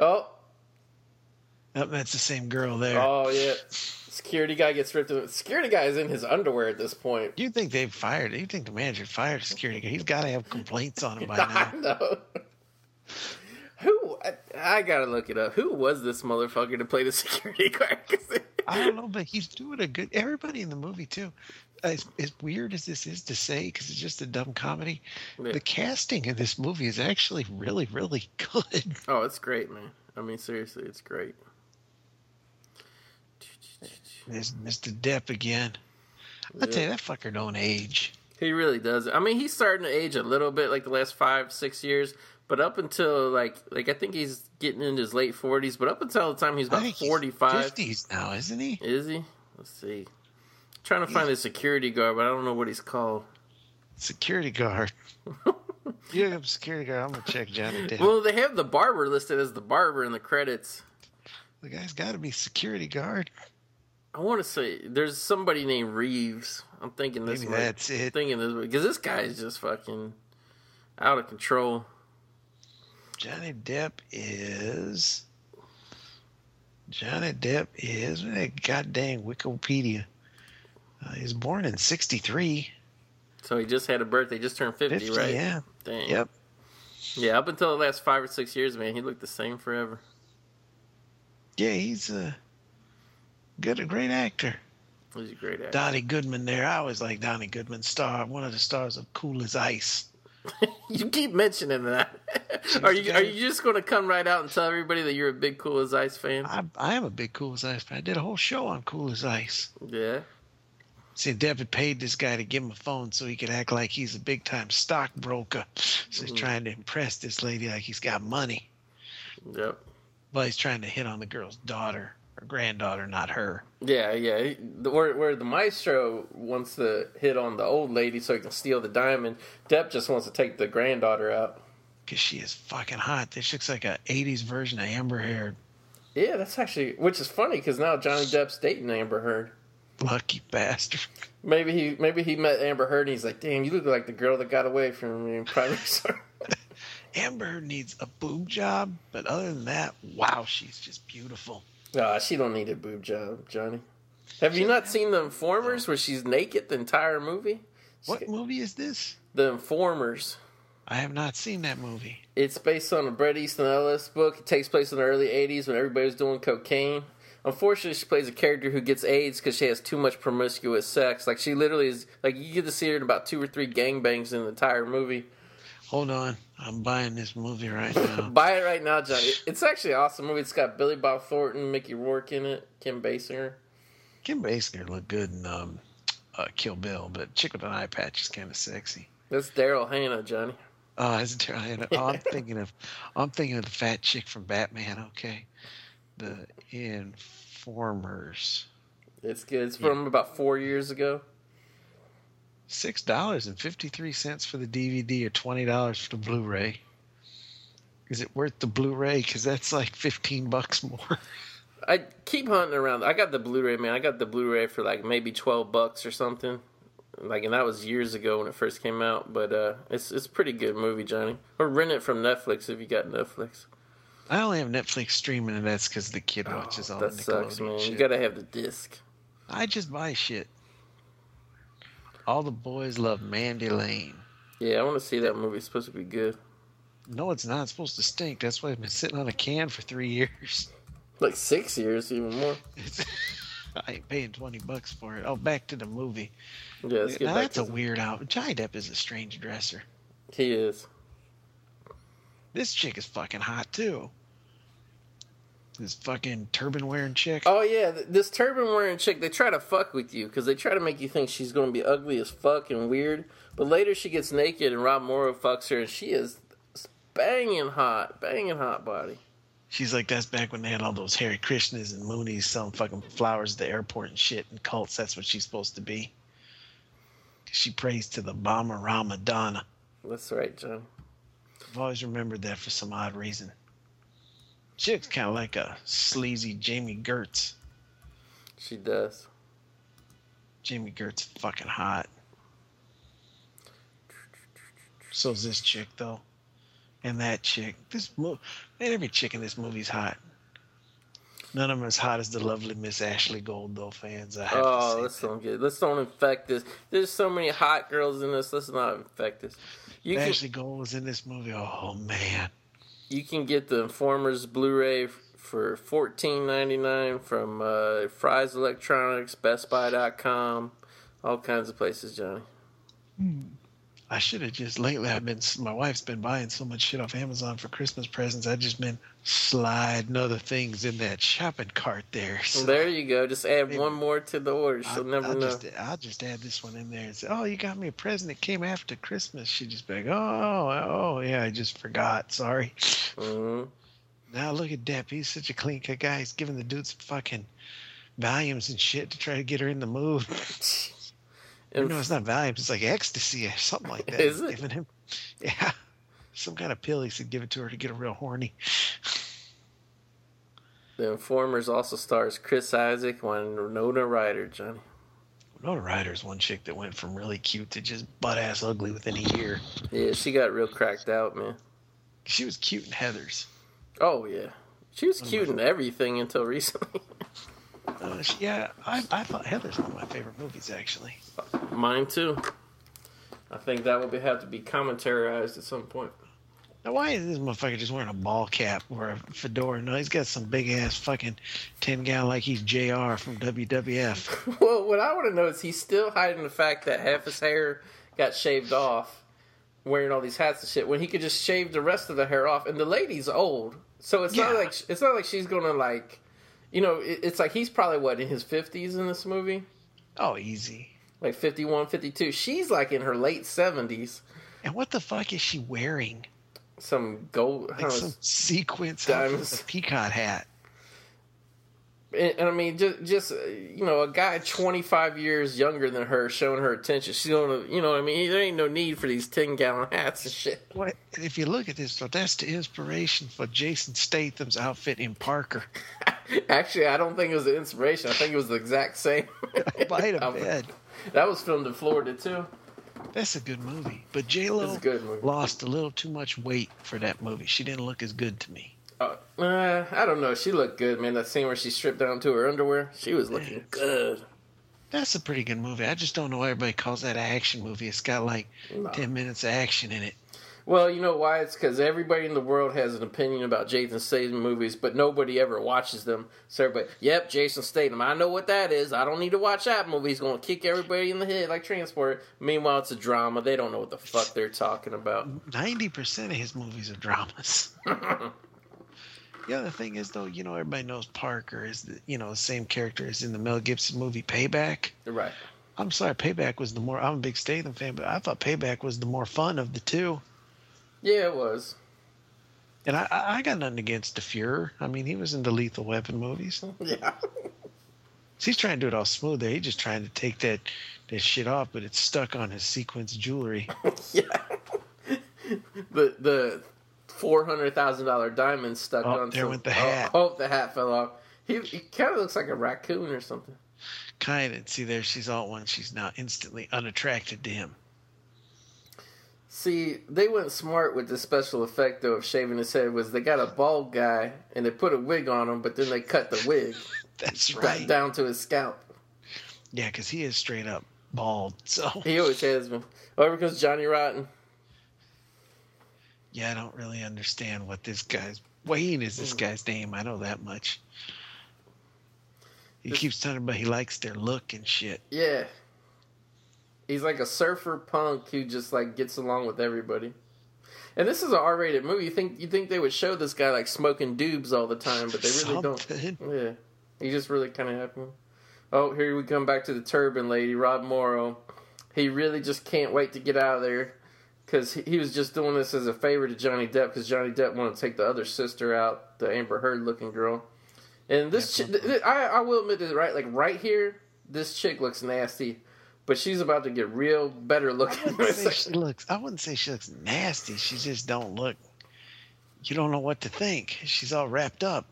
Oh, That's the same girl there. oh yeah. Security guy gets ripped. Security guy is in his underwear at this point. You think they've fired? You think the manager fired security guy? He's got to have complaints on him by I now. know. Who? I, I gotta look it up. Who was this motherfucker to play the security guard? I don't know, but he's doing a good. Everybody in the movie too. Uh, as, as weird as this is to say, because it's just a dumb comedy, Yeah. the casting in this movie is actually really, really good. oh, it's great, man. I mean, seriously, it's great. There's Mr. Depp again. I tell you, that fucker don't age. He really does. I mean, he's starting to age a little bit, like the last five, six years. But up until like, like I think he's getting into his late forties. But up until the time he's about think he's forty-five, fifties now, isn't he? is he? Let's see. trying to find the security guard, but I don't know what he's called. Security guard. you have security guard. I'm gonna check Johnny Depp. Well, they have the barber listed as the barber in the credits. the guy's got to be security guard. I want to say there's somebody named Reeves. I'm thinking this. Maybe might- that's it. Thinking this because this guy is just fucking out of control. Johnny Depp is. Johnny Depp is. That goddamn Wikipedia. Uh, he was born in '63. So he just had a birthday, just turned 50, 50, right? yeah. Yep. Yeah, up until the last five or six years, man, he looked the same forever. Yeah, he's a good, a great actor. He's a great actor. Dody Goodman there. I always like Dody Goodman, star, one of the stars of Cool as Ice. You keep mentioning that. are you are you just going to come right out and tell everybody that you're a big Cool as Ice fan? I, I am a big Cool as Ice fan. I did a whole show on Cool as Ice. Yeah. See, had paid this guy to give him a phone so he could act like he's a big time stockbroker. So he's mm-hmm. trying to impress this lady like he's got money. Yep. But he's trying to hit on the girl's daughter granddaughter, not her. Yeah, yeah. The- Where, where the maestro wants to hit on the old lady so he can steal the diamond, Depp just wants to take the granddaughter out. Because she is fucking hot. This looks like a 80s version of Amber Heard. Yeah, that's actually which is funny because now Johnny Depp's dating Amber Heard. Lucky bastard. Maybe he maybe he met Amber Heard and he's like, "Damn, you look like the girl that got away from me in primary school." Amber needs a boob job, but other than that, wow, she's just beautiful. Ah, she don't need a boob job, Johnny. Have you not seen The Informers where she's naked the entire movie? What movie is this? The Informers. I have not seen that movie. It's based on a Bret Easton Ellis book. It takes place in the early 80s when everybody was doing cocaine. Unfortunately, she plays a character who gets AIDS because she has too much promiscuous sex. Like, she literally is, like, you get to see her in about two or three gangbangs in the entire movie. Hold on, I'm buying this movie right now. Buy it right now, Johnny. It's actually an awesome movie. It's got Billy Bob Thornton, Mickey Rourke in it, Kim Basinger. Kim Basinger looked good in um, uh, Kill Bill, but chick with an eye patch is kind of sexy. That's Daryl Hannah, Johnny. Oh, isn't there? I- Oh, I'm thinking of, I'm thinking of the fat chick from Batman. Okay, the Informers. It's good. It's from about four years ago. Six dollars and fifty three cents for the DVD, or twenty dollars for the Blu-ray. Is it worth the Blu-ray? Because that's like fifteen bucks more. I keep hunting around. I got the Blu-ray, man. I got the Blu-ray for like maybe twelve bucks or something. Like, and that was years ago when it first came out. But uh, it's it's a pretty good movie, Johnny. Or rent it from Netflix if you got Netflix. I only have Netflix streaming, and that's because the kid watches all Oh, that the sucks, Nickelodeon man. shit. You gotta have the disc. I just buy shit. All the boys love Mandy Lane. Yeah, I want to see that movie. It's supposed to be good. No, it's not. It's supposed to stink. That's why I've been sitting on a can for three years. Like six years, even more. I ain't paying twenty bucks for it. Oh, back to the movie. Yeah, let's get now back that's to a weird outfit. Johnny Depp is a strange dresser. He is. This chick is fucking hot too. This fucking turban wearing chick. Oh yeah, this turban wearing chick. They try to fuck with you because they try to make you think she's going to be ugly as fuck and weird. But later she gets naked and Rob Morrow fucks her, and she is banging hot, banging hot body. She's like, that's back when they had all those Hare Krishnas and Moonies selling fucking flowers at the airport and shit and cults. That's what she's supposed to be. She prays to the Bama Ramadonna. That's right, John. I've always remembered that for some odd reason. She looks kind of like a sleazy Jami Gertz. She does. Jami Gertz fucking hot. So's this chick though, and that chick. This mo- man, every chick in this movie's hot. None of them as hot as the lovely Miss Ashley Gold, though. Fans, I have Oh, to let's say. don't get. Let's don't infect this. There's so many hot girls in this. Let's not infect this. You can Ashley Gold was in this movie. Oh man, you can get the Informers Blu-ray f- for fourteen ninety nine from uh, Fry's Electronics, BestBuy.com, all kinds of places, Johnny. I should have just lately. I've been. My wife's been buying so much shit off Amazon for Christmas presents. I've just been sliding other things in that shopping cart there. So Well, there you go. Just add Maybe- one more to the order. She'll I'll, never I'll know. just I'll just add this one in there and say, "Oh, you got me a present that came after Christmas." She'd just be like, "Oh, oh, yeah, I just forgot. Sorry." hmm Now look at Depp. He's such a clean cut guy. He's giving the dudes fucking Valiums and shit to try to get her in the mood. And no, it's not Valiums. It's like ecstasy or something like that. Is it? Giving him, yeah, some kind of pill. He said give it to her to get her real horny. The Informers also stars Chris Isaak and Winona Ryder, Johnny. Winona Ryder's one chick that went from really cute to just butt ass ugly within a year. Yeah, she got real cracked out, man. She was cute in Heathers. Oh yeah, she was cute in everything until recently. Uh, she, yeah, I, I thought Heathers one of my favorite movies actually. Mine too. I think that will be, have to be commentarized at some point. Now, why is this motherfucker just wearing a ball cap or a fedora? No, he's got some big ass fucking 10 gallon like he's JR from WWF. Well, what I want to know is he's still hiding the fact that half his hair got shaved off, wearing all these hats and shit, when he could just shave the rest of the hair off. And the lady's old, so it's not like it's not like she's gonna like, you know, it, it's like he's probably what in his fifties in this movie, Oh, easy. like 51, 52. She's like in her late seventies. And what the fuck is she wearing? Some gold, Like know, some sequence diamonds. peacock hat. And, and I mean, just just you know, a guy twenty five years younger than her showing her attention. She's gonna, you know, what I mean, there ain't no need for these ten gallon hats and shit. What if you look at this? though, That's the inspiration for Jason Statham's outfit in Parker. Actually, I don't think it was the inspiration. I think it was the exact same. Might have been. That was filmed in Florida too. That's a good movie. But J Lo It's a good movie. lost a little too much weight for that movie. She didn't look as good to me. Uh, uh, I don't know. She looked good, man. That scene where she stripped down to her underwear, she was looking good. That's a pretty good movie. I just don't know why everybody calls that an action movie. It's got like No. 10 minutes of action in it. Well, you know why? It's because everybody in the world has an opinion about Jason Statham movies, but nobody ever watches them. So everybody, yep, Jason Statham. I know what that is. I don't need to watch that movie. He's going to kick everybody in the head like Transporter. Meanwhile, it's a drama. They don't know what the fuck they're talking about. 90% of his movies are dramas. the other thing is, though, you know, everybody knows Parker is, the, you know, the same character as in the Mel Gibson movie Payback. right. I'm sorry, Payback was the more. I'm a big Statham fan, but I thought Payback was the more fun of the two. Yeah, it was. And I, I got nothing against the Fuhrer. I mean, he was in the Lethal Weapon movies. Yeah. He's trying to do it all smooth there. He's just trying to take that that shit off, but it's stuck on his sequence jewelry. yeah. the the four hundred thousand dollar diamond stuck Oh, on. there some- went the oh, hat. Oh, the hat fell off. He, he kind of looks like a raccoon or something. kind of. See, there she's all one. She's now instantly unattracted to him. See, they went smart with the special effect though of shaving his head. Was they got a bald guy and they put a wig on him, but then they cut the wig That's right. down to his scalp. Yeah, because he is straight up bald. So He always has been. Oh, here comes Johnny Rotten. yeah, I don't really understand what this guy's Wayne is. Hmm. This guy's name. I know that much. He keeps telling everybody he likes their look and shit. Yeah, he's like a surfer punk who just like gets along with everybody. And this is an R-rated movie. You think you think they would show this guy like smoking doobs all the time, but they really don't. Yeah, he just really kind of happened. Oh, here we come back to the turban lady, Rob Morrow. He really just can't wait to get out of there because he, he was just doing this as a favor to Johnny Depp because Johnny Depp wanted to take the other sister out, the Amber Heard looking girl. And this, chi- th- th- I, I will admit this, right? Like right here, this chick looks nasty, but she's about to get real better looking. she looks. I wouldn't say she looks nasty. She just don't look. You don't know what to think. She's all wrapped up.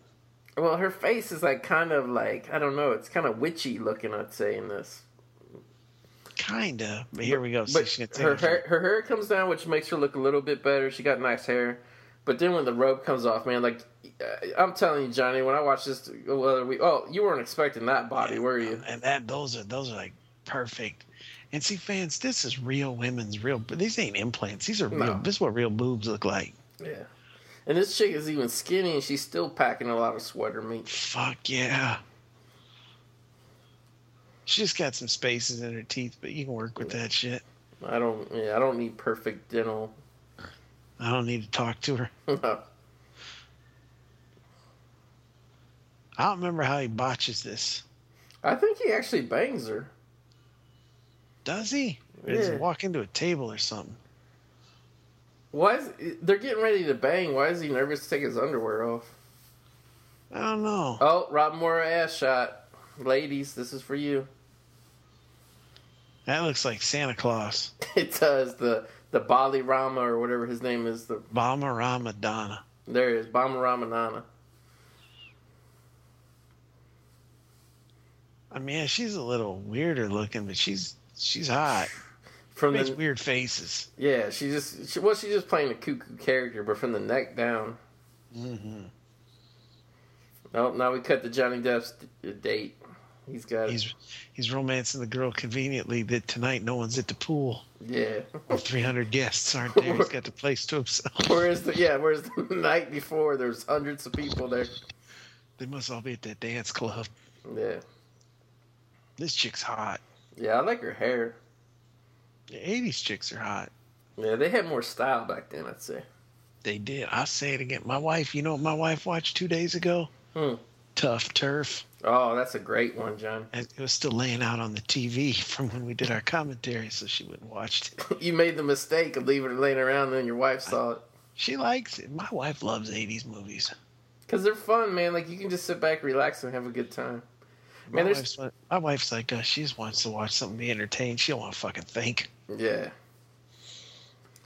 well, her face is like kind of like I don't know. It's kind of witchy looking. I'd say in this. Kinda. But here we go. But her hair, her hair comes down, which makes her look a little bit better. She got nice hair, but then when the robe comes off, man, like uh, I'm telling you, Johnny, when I watched this other week, oh, you weren't expecting that body, were you? And that those are those are like perfect. And see, fans, this is real women's real. These ain't implants. These are real. No. This is what real boobs look like. Yeah. And this chick is even skinny, and she's still packing a lot of sweater meat. Fuck yeah. She just got some spaces in her teeth, but you can work with that shit. I don't, yeah, I don't need perfect dental. I don't need to talk to her. No. I don't remember how he botches this. I think he actually bangs her. Does he? Or does he Yeah. walk into a table or something? Why is they're getting ready to bang? Why is he nervous to take his underwear off? I don't know. Oh, Rob Morrow ass shot. Ladies, this is for you. That looks like Santa Claus. It does the the Bali Rama or whatever his name is. The Bama Ramadana. there it is Bama Ramanana. I mean, yeah, she's a little weirder looking, but she's she's hot. From Makes the weird faces. yeah, she just she, well she's just playing a cuckoo character, but from the neck down. Mm-hmm. No, now we cut to Johnny Depp's d- date. He's got He's he's romancing the girl conveniently that tonight no one's at the pool. yeah. Three hundred guests aren't there. He's got the place to himself. Whereas the yeah, whereas the night before there's hundreds of people there. They must all be at that dance club. Yeah, This chick's hot. Yeah, I like her hair. The '80s chicks are hot. Yeah, they had more style back then. I'd say. They did. I'll say it again. My wife. You know what my wife watched two days ago? Hmm. Tough Turf. Oh, that's a great one, John. And It was still laying out on the TV from when we did our commentary, so she wouldn't watch it. You made the mistake of leaving it laying around, and then your wife saw it. She likes it. My wife loves '80s movies. Cause they're fun, man. Like you can just sit back, relax, and have a good time. My Man, there's wife's, like- my wife's like us. She just wants to watch something, be entertained. She don't want to fucking think. yeah.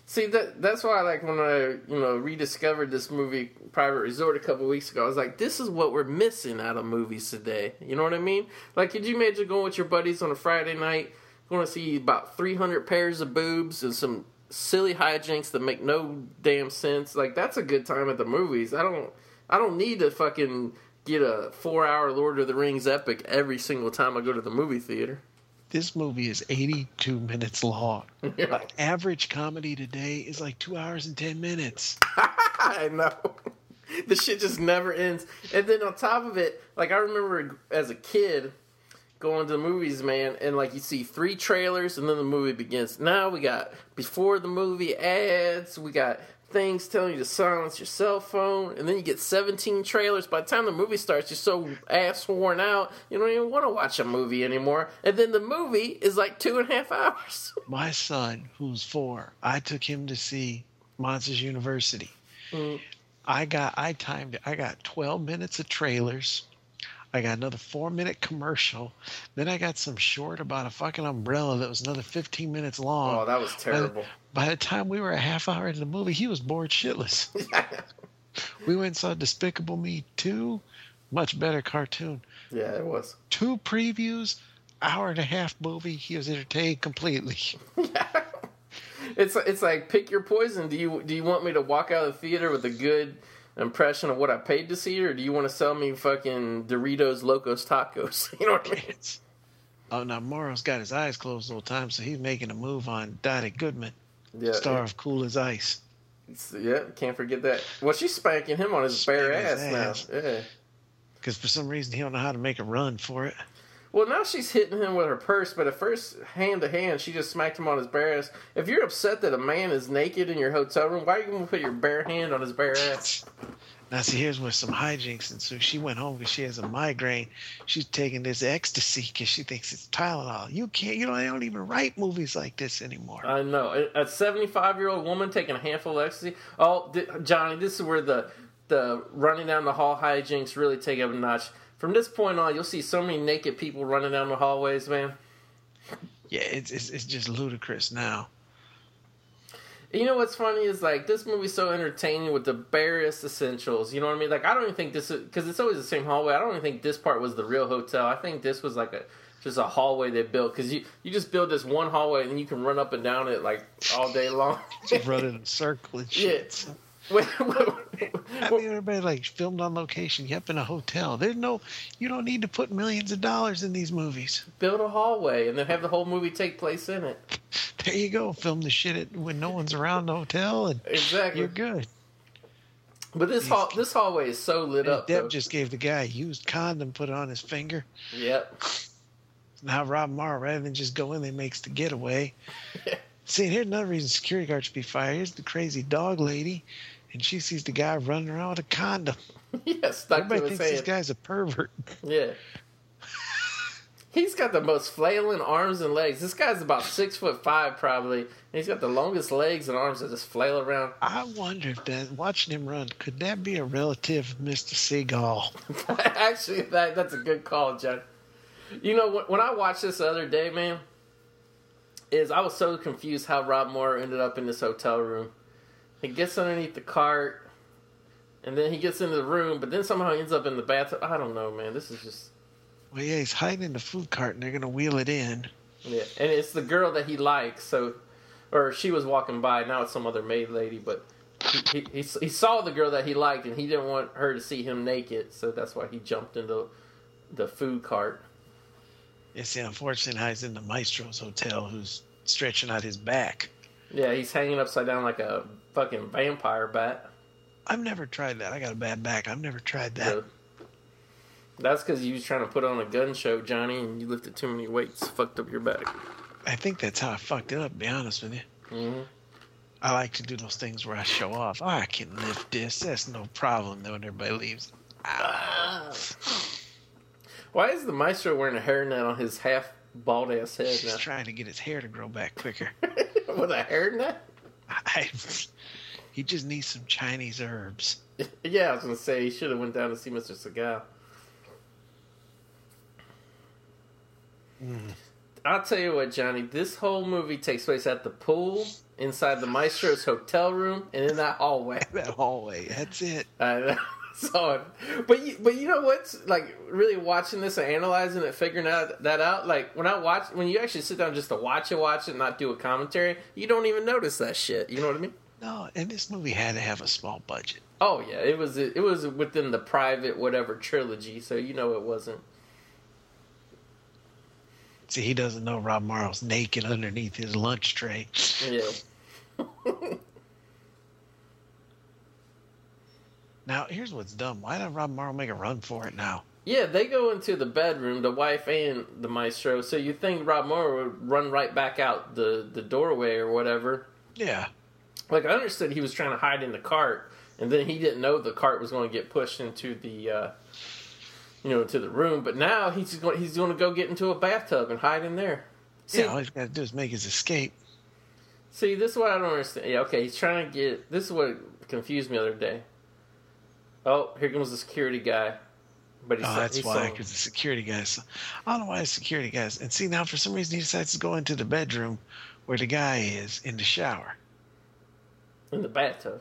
See that that's why like when I you know rediscovered this movie Private Resort a couple weeks ago, I was like, this is what we're missing out of movies today. You know what I mean? Like, could you imagine going with your buddies on a Friday night, going to see about 300 pairs of boobs and some silly hijinks that make no damn sense. Like that's a good time at the movies. I don't I don't need to fucking get a 4-hour Lord of the Rings epic every single time I go to the movie theater. This movie is 82 minutes long. Yeah. Average comedy today is like two hours and 10 minutes. I know. The shit just never ends. And then on top of it, like I remember as a kid going to the movies, man, and like you see three trailers and then the movie begins. Now we got before the movie ads, we got things telling you to silence your cell phone, and then you get 17 trailers. By the time the movie starts, you're so ass worn out, you don't even want to watch a movie anymore. And then the movie is like two and a half hours. My son, who's four, I took him to see Monsters University. Mm. I got I timed it. I got 12 minutes of trailers. I got another four minute commercial. Then I got some short about a fucking umbrella that was another 15 minutes long. Oh, that was By the- terrible. By the time we were a half hour into the movie, he was bored shitless. we went and saw Despicable Me 2, much better cartoon. yeah, it was. Two previews, hour and a half movie. He was entertained completely. It's it's like pick your poison. Do you do you want me to walk out of the theater with a good impression of what I paid to see, or do you want to sell me fucking Doritos Locos Tacos? You know what I mean? Oh, now Morrow's got his eyes closed all the whole time, so he's making a move on Dody Goodman, Yeah, star of Cool as Ice. it's- yeah, can't forget that. Well, she's spanking him on his bare ass, his now. Yeah. Because for some reason he don't know how to make a run for it. Well, now she's hitting him with her purse, but at first, hand to hand, she just smacked him on his bare ass. If you're upset that a man is naked in your hotel room, why are you going to put your bare hand on his bare ass? Now, see, here's where some hijinks. And so she went home because she has a migraine. She's taking this ecstasy because she thinks it's Tylenol. You can't, you know, they don't even write movies like this anymore. I know a 75 year old woman taking a handful of ecstasy. Oh, th- Johnny, this is where the the running down the hall hijinks really take up a notch. From this point on, you'll see so many naked people running down the hallways, man. yeah, it's, it's, it's just ludicrous now. You know what's funny is like this movie's so entertaining with the barest essentials. You know what I mean? Like I don't even think this is because it's always the same hallway. I don't even think this part was the real hotel. I think this was like a just a hallway they built because you you just build this one hallway and you can run up and down it like all day long. Just running in circles. Yeah. Shit. So, Wait, I mean, everybody like filmed on location. Yep, in a hotel. There's no, you don't need to put millions of dollars in these movies. build a hallway and then have the whole movie take place in it. There you go. Film the shit at, when no one's around the hotel, and Exactly. you're good. But this hall this hallway is so lit And up. Depp though. just gave the guy a used condom, put it on his finger. Yep. Now Rob Morrow, rather than just go in there, makes the getaway. See, here's another reason security guards should be fired. Here's the crazy dog lady, and she sees the guy running around with a condom. yeah, stuck Everybody thinks this guy's a pervert. Yeah. He's got the most flailing arms and legs. This guy's about six foot five, probably. And he's got the longest legs and arms that just flail around. I wonder if that watching him run could that be a relative of Mr. Seagal? Actually, that that's a good call, John. You know, when, when I watched this the other day, man, is I was so confused how Rob Morrow ended up in this hotel room. He gets underneath the cart, and then he gets into the room, but then somehow he ends up in the bathroom. I don't know, man. This is just Well, yeah, he's hiding in the food cart, and they're gonna wheel it in. yeah, and it's the girl that he likes. So, or she was walking by. Now it's some other maid lady, but. He, he, he, he saw the girl that he liked and he didn't want her to see him naked, so that's why he jumped into the food cart. Yeah, see, unfortunately, now he's in the Maestro's hotel, who's stretching out his back. Yeah, he's hanging upside down like a fucking vampire bat. I've never tried that. I got a bad back. I've never tried that. So, that's because you was trying to put on a gun show, Johnny, and you lifted too many weights, fucked up your back. I think that's how I fucked it up. To be honest with you, hmm I like to do those things where I show off. Oh, I can lift this. That's no problem. Then when everybody leaves, Why is the maestro wearing a hairnet on his half bald ass head he's now? trying to get his hair to grow back quicker. With a hairnet? I, he just needs some Chinese herbs. yeah, I was gonna say he should have went down to see Mr. Seagal. Mm. I'll tell you what, Johnny. This whole movie takes place at the pool, inside the maestro's hotel room, and in that hallway. That hallway. That's it. Saw. But you, but you know what's like really watching this and analyzing it, figuring out that out. Like when I watch, when you actually sit down just to watch it, watch it, and not do a commentary, you don't even notice that shit. You know what I mean? No, and this movie had to have a small budget. Oh yeah, it was it was within the private whatever trilogy, so you know it wasn't. See, he doesn't know Rob Morrow's naked underneath his lunch tray. Yeah. Now, here's what's dumb. Why did Rob Morrow make a run for it now? Yeah, they go into the bedroom, the wife and the maestro. So you think Rob Morrow would run right back out the, the doorway or whatever. Yeah. Like I understood he was trying to hide in the cart, and then he didn't know the cart was going to get pushed into the, uh, you know, into the room. But now he's going he's going to go get into a bathtub and hide in there. See, yeah, all he's got to do is make his escape. see, this is what I don't understand. Yeah, okay, he's trying to get. This is what confused me the other day. Oh, here comes the security guy. But he Oh, saw, that's he why, because the security guys. I don't know why the security guys. And see, now for some reason he decides to go into the bedroom where the guy is in the shower. In the bathtub.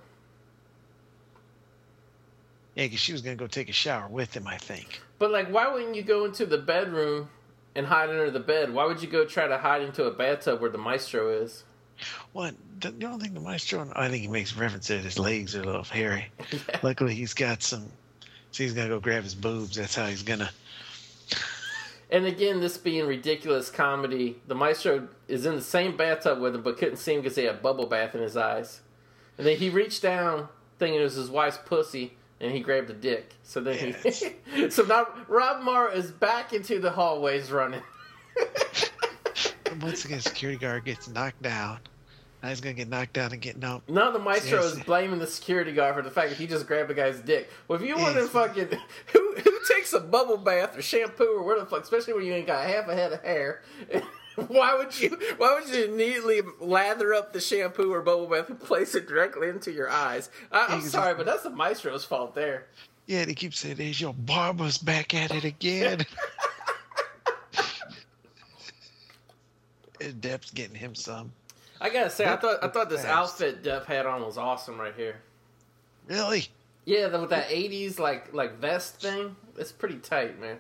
Yeah, because she was going to go take a shower with him, I think. But like, why wouldn't you go into the bedroom and hide under the bed? Why would you go try to hide into a bathtub where the maestro is? What? The, you don't think the maestro? I think he makes reference that his legs are a little hairy. Luckily, he's got some. So he's going to go grab his boobs. That's how he's going to. And again, this being ridiculous comedy, the maestro is in the same bathtub with him, but couldn't see him because he had bubble bath in his eyes. And then he reached down, thinking it was his wife's pussy, and he grabbed a dick. So then he, so now Rob Morrow is back into the hallways running. Once again, security guard gets knocked down. Now he's going to get knocked down and get knocked. no. Now the maestro Yes. is blaming the security guard for the fact that he just grabbed a guy's dick. Well, if you want to Yes. fucking who who takes a bubble bath or shampoo or whatever the fuck, especially when you ain't got half a head of hair. Why would you? Why would you immediately lather up the shampoo or bubble bath and place it directly into your eyes? I, I'm Exactly. sorry, but that's the maestro's fault there. Yeah, they keep saying, "There's your barber's back at it again." And Depp's getting him some. I gotta say, I thought I thought this fast. outfit Depp had on was awesome right here. Really? Yeah, the, with that '80s like like vest thing, it's pretty tight, man.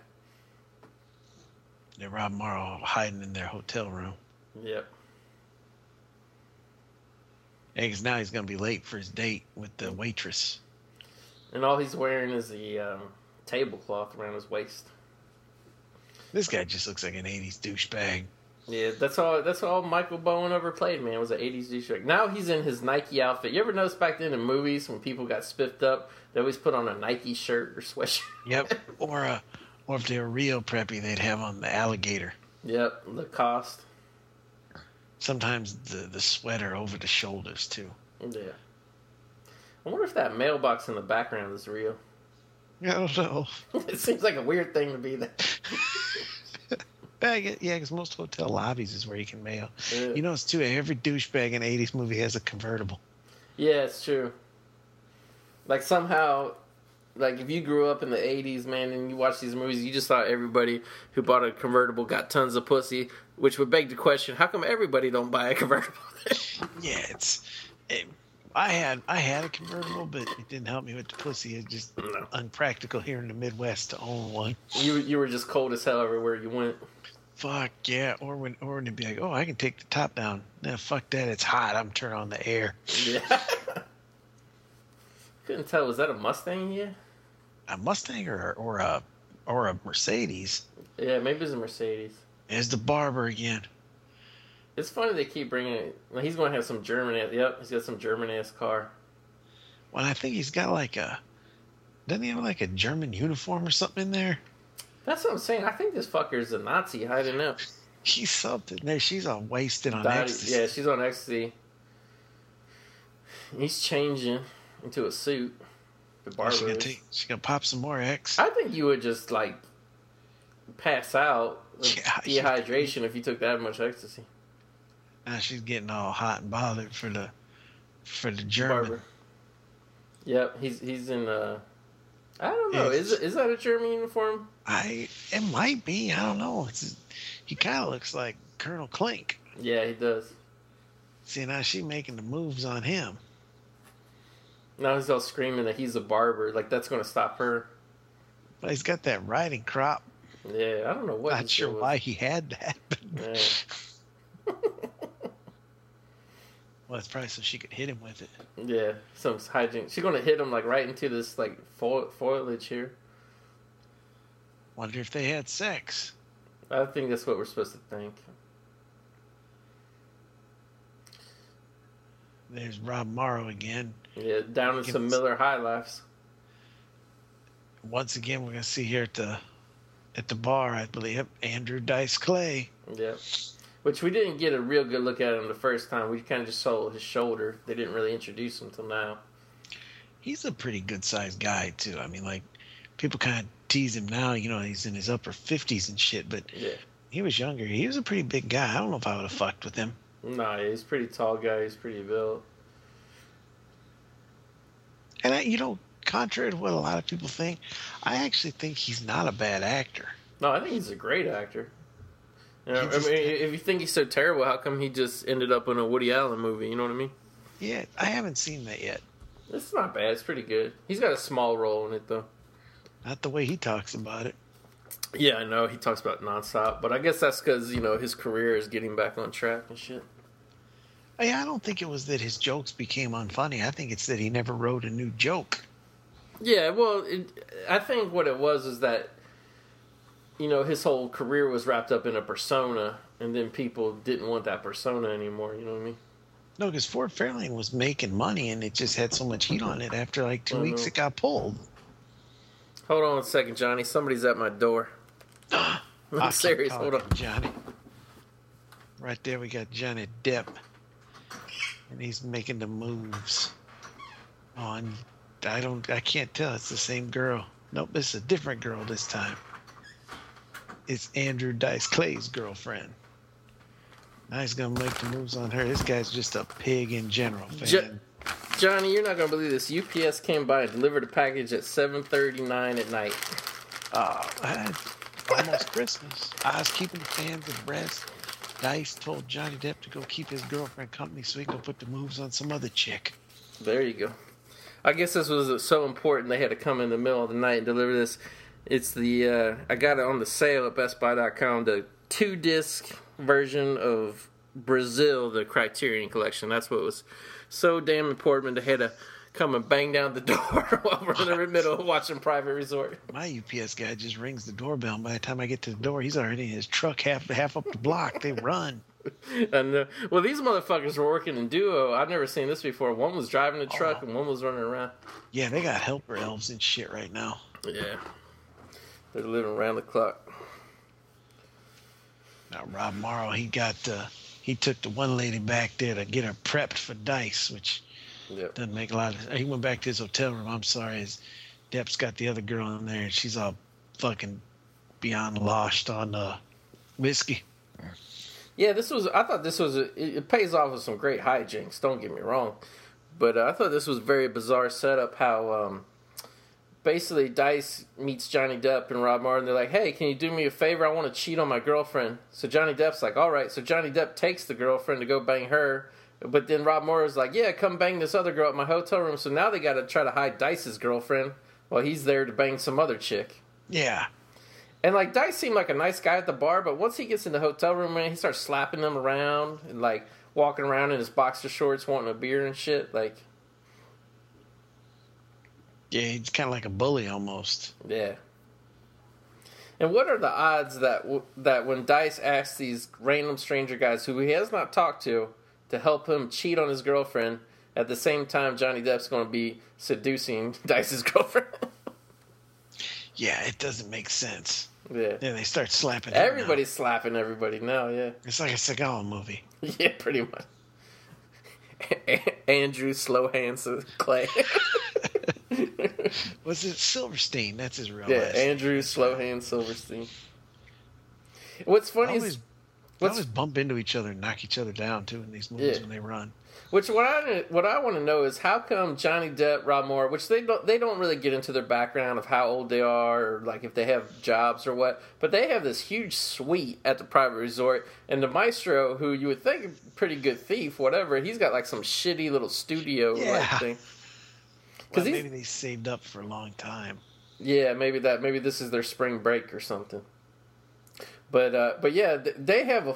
Yeah, Rob Morrow hiding in their hotel room. Yep. Yeah, 'cause now he's gonna be late for his date with the waitress. And all he's wearing is the um, tablecloth around his waist. This guy just looks like an '80s douchebag. Yeah, that's all. That's all Michael Bowen ever played. Man, was an '80s douchebag. Now he's in his Nike outfit. You ever notice back then in movies when people got spiffed up, they always put on a Nike shirt or sweatshirt. Yep. or uh, or if they were real preppy, they'd have on the alligator. yep, the cost. Sometimes the the sweater over the shoulders too. Yeah. I wonder if that mailbox in the background is real. I don't know. it seems like a weird thing to be there. Yeah, because most hotel lobbies is where you can mail. Yeah. You know, it's too. Every douchebag in an '80s movie has a convertible. Yeah, it's true. Like somehow, like if you grew up in the '80s, man, and you watch these movies, you just thought everybody who bought a convertible got tons of pussy, which would beg the question: How come everybody don't buy a convertible? Yeah, it's. It, I had I had a convertible, but it didn't help me with the pussy. It's just No. unpractical here in the Midwest to own one. you you were just cold as hell everywhere you went. Fuck yeah! Or when or when it'd be like, oh, I can take the top down. Nah, fuck that. It's hot. I'm turning on the air. Yeah. Couldn't tell. Was that a Mustang? Yeah. A Mustang or or a or a Mercedes. Yeah, maybe it's a Mercedes. There's the barber again. It's funny they keep bringing it. Like, he's going to have some German. ass- Yep, he's got some German ass car. Well, I think he's got like a. Doesn't he have like a German uniform or something in there? That's what I'm saying. I think this fucker is a Nazi hiding out. He's something there. She's all wasted on Dody- ecstasy. yeah, she's on ecstasy. He's changing into a suit. The Oh, barber. she gonna take. She gonna pop some more X. I think you would just like pass out of Yeah, dehydration if you took that much ecstasy. Now she's getting all hot and bothered for the for the German. Barber. Yep, he's he's in. uh I don't know. Yeah, Is is that a German uniform? I it might be. I don't know. It's he kind of looks like Colonel Klink. Yeah, he does. See now she making the moves on him. Now he's all screaming that he's a barber. Like that's going to stop her. But he's got that riding crop. Yeah, I don't know what. Not sure why he had that. Yeah. well, it's probably so she could hit him with it. Yeah, some hijinks. She's gonna hit him like right into this like fo- foliage here. Wonder if they had sex. I think that's what we're supposed to think. There's Rob Morrow again. Yeah, down in some Miller High Lifes. Once again, we're gonna see here at the at the bar, I believe, Andrew Dice Clay. Yeah, which we didn't get a real good look at him the first time. We kind of just saw his shoulder. They didn't really introduce him till now. He's a pretty good sized guy too. I mean, like people kind of tease him now. You know, he's in his upper fifties and shit, but Yeah, he was younger. He was a pretty big guy. I don't know if I would have fucked with him. Nah, he's a pretty tall guy. He's pretty built. And I, you know, contrary to what a lot of people think, I actually think he's not a bad actor. No, I think he's a great actor. You know, He I mean, if you think he's so terrible, how come he just ended up in a Woody Allen movie? You know what I mean? Yeah, I haven't seen that yet. It's not bad. It's pretty good. He's got a small role in it though. Not the way he talks about it. Yeah, I know he talks about nonstop, but I guess that's because you know his career is getting back on track and shit. Yeah, I don't think it was that his jokes became unfunny. I think it's that he never wrote a new joke. Yeah, well, it, I think what it was is that you know his whole career was wrapped up in a persona, and then people didn't want that persona anymore. You know what I mean? No, because Ford Fairlane was making money and it just had so much heat on it. After like two weeks, know. it got pulled. Hold on a second, Johnny. Somebody's at my door. I'm I'll serious. Hold on. Johnny. Right there, we got Johnny Depp, and he's making the moves. On, I don't, I can't tell. It's the same girl. Nope, it's a different girl this time. It's Andrew Dice Clay's girlfriend. Now he's gonna make the moves on her. This guy's just a pig in general. Jo- Johnny, you're not gonna believe this. UPS came by and delivered a package at 7:39 at night. Oh, I- almost Christmas. I was keeping the fans abreast. Dice told Johnny Depp to go keep his girlfriend company so he could put the moves on some other chick. There you go. I guess this was so important they had to come in the middle of the night and deliver this. It's the uh, I got it on the sale at BestBuy.com. The two disc version of Brazil, the Criterion Collection. That's what was so damn important. They had to come and bang down the door while we're in the middle of watching Private Resort. My UPS guy just rings the doorbell, and by the time I get to the door, he's already in his truck half half up the block. They run. And uh, well, these motherfuckers were working in duo. I've never seen this before. One was driving the truck and one was running around. Yeah, they got helper elves and shit right now. Yeah, they're living around the clock. Now Rob Morrow, he got uh, he took the one lady back there to get her prepped for dice, which Yep. doesn't make a lot of. He went back to his hotel room. I'm sorry, his Depp's got the other girl in there, and she's all fucking beyond lost on uh, whiskey. Yeah, this was. I thought this was. A, it, it pays off with some great hijinks. Don't get me wrong, but uh, I thought this was a very bizarre setup. How um, basically Dice meets Johnny Depp and Rob Martin. They're like, "Hey, can you do me a favor? I want to cheat on my girlfriend." So Johnny Depp's like, "All right." So Johnny Depp takes the girlfriend to go bang her. But then Rob Morrow's like, "Yeah, come bang this other girl at my hotel room." So now they got to try to hide Dice's girlfriend while he's there to bang some other chick. Yeah, And like Dice seemed like a nice guy at the bar, but once he gets in the hotel room, man, he starts slapping them around and like walking around in his boxer shorts, wanting a beer and shit. Like, yeah, he's kind of like a bully almost. yeah. And what are the odds that w- that when Dice asks these random stranger guys who he has not talked to to help him cheat on his girlfriend, at the same time Johnny Depp's going to be seducing Dice's girlfriend? Yeah, it doesn't make sense. yeah. Then they start slapping. Everybody's slapping everybody now, yeah. It's like a Seagal movie. Yeah, pretty much. Andrew Slow Hands Clay. Was it Silverstein? That's his real yeah. Andrew Slow Hands Silverstein. What's funny always, is, they what's, always bump into each other and knock each other down too in these movies Yeah. when they run. which what I what I want to know is how come Johnny Depp, Rob Morrow, which they don't they don't really get into their background of how old they are or like if they have jobs or what, but they have this huge suite at the private resort, and the maestro, who you would think a pretty good thief, whatever, he's got like some shitty little studio Yeah. like thing. because Well, maybe they saved up for a long time. Yeah, maybe that. Maybe this is their spring break or something. But uh, but yeah, they have a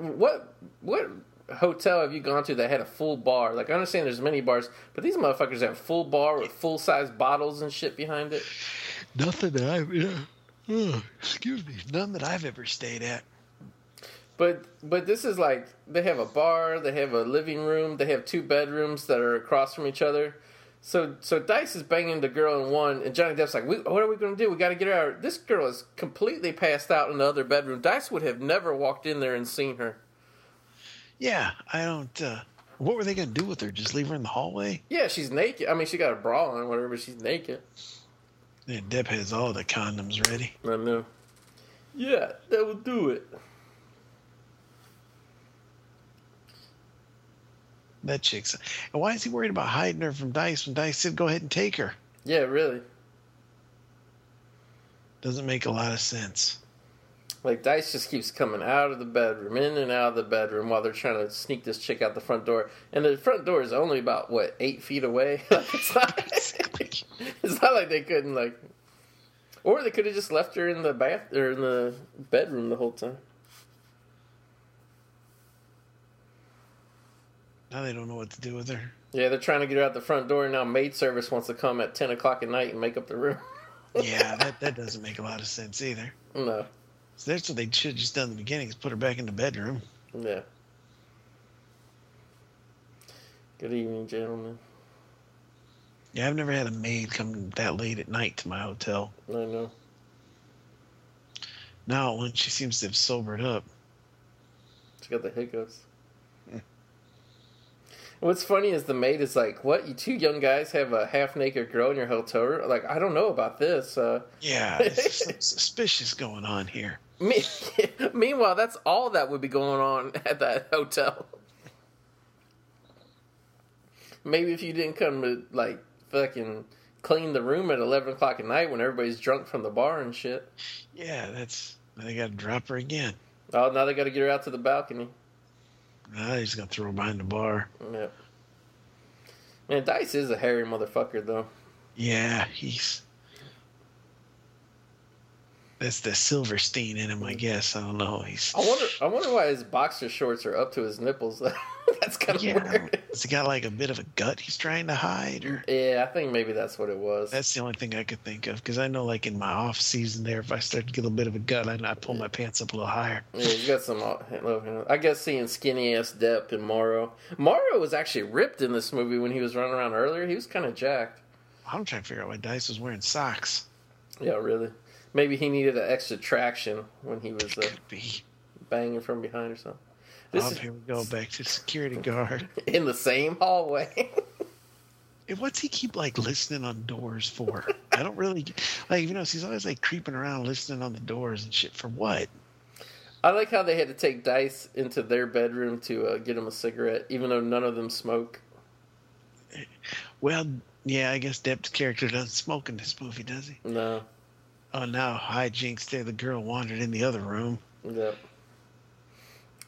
what what hotel have you gone to that had a full bar? Like I understand there's many bars, but these motherfuckers have full bar with full size bottles and shit behind it. Nothing that I've, yeah. Oh, excuse me, none that I've ever stayed at. But but this is like they have a bar, they have a living room, they have two bedrooms that are across from each other. So so Dice is banging the girl in one, and Johnny Depp's like, "What are we going to do? We got to get her out." This girl is completely passed out in the other bedroom. Dice would have never walked in there and seen her. Yeah, I don't. uh What were they going to do with her? Just leave her in the hallway? Yeah, she's naked. I mean, she got a bra on, whatever. But she's naked. Yeah, Depp has all the condoms ready. I know. Yeah, that would do it. That chick's. And why is he worried about hiding her from Dice when Dice said go ahead and take her? Yeah, really. Doesn't make a lot of sense. Like Dice just keeps coming out of the bedroom, in and out of the bedroom while they're trying to sneak this chick out the front door. And the front door is only about what eight feet away. like it's not. it's not like they couldn't like, or they could have just left her in the bath or in the bedroom the whole time. Now they don't know what to do with her. Yeah, they're trying to get her out the front door. and Now maid service wants to come at ten o'clock at night and make up the room. Yeah, that, that doesn't make a lot of sense either. no. So that's what they should have just done in the beginning is put her back in the bedroom. Yeah. Good evening, gentlemen. Yeah, I've never had a maid come that late at night to my hotel. I know. Now, when she seems to have sobered up, She got the hiccups. What's funny is the maid is like, "What? You two young guys have a half naked girl in your hotel room?" Like, I don't know about this. Uh, yeah, there's something suspicious going on here. me- Meanwhile, that's all that would be going on at that hotel. Maybe if you didn't come to like fucking clean the room at eleven o'clock at night when everybody's drunk from the bar and shit. Yeah, that's. They got to drop her again. Oh, now they got to get her out to the balcony. Now he's gonna throw behind the bar. Yeah. Man, Dice is a hairy motherfucker, though. Yeah, he's. That's the Silverstein in him, I guess. I don't know. He's. I wonder. I wonder why his boxer shorts are up to his nipples. that's kind of Yeah, weird. has he got like a bit of a gut he's trying to hide, or Yeah, I think maybe that's what it was. that's the only thing I could think of? Because I know, like in my off season, there, if I start to get a bit of a gut, I, I pull my pants up a little higher. yeah, he's got some. uh, I guess seeing skinny ass Depp and Morrow. Morrow was actually ripped in this movie when he was running around earlier. He was kind of jacked. I'm trying to figure out why Dice was wearing socks. Yeah, really. Maybe he needed an extra traction when he was uh, banging from behind or something. This oh, is here we go back to security guard. in the same hallway. And what's he keep like listening on doors for? I don't really like. You know, he's always like creeping around listening on the doors and shit. For what? I like how they had to take Dice into their bedroom to uh, get him a cigarette, even though none of them smoke. Well, yeah, I guess Depp's character doesn't smoke in this movie, does he? No. Oh, now hijinks there. The girl wandered in the other room. Yep.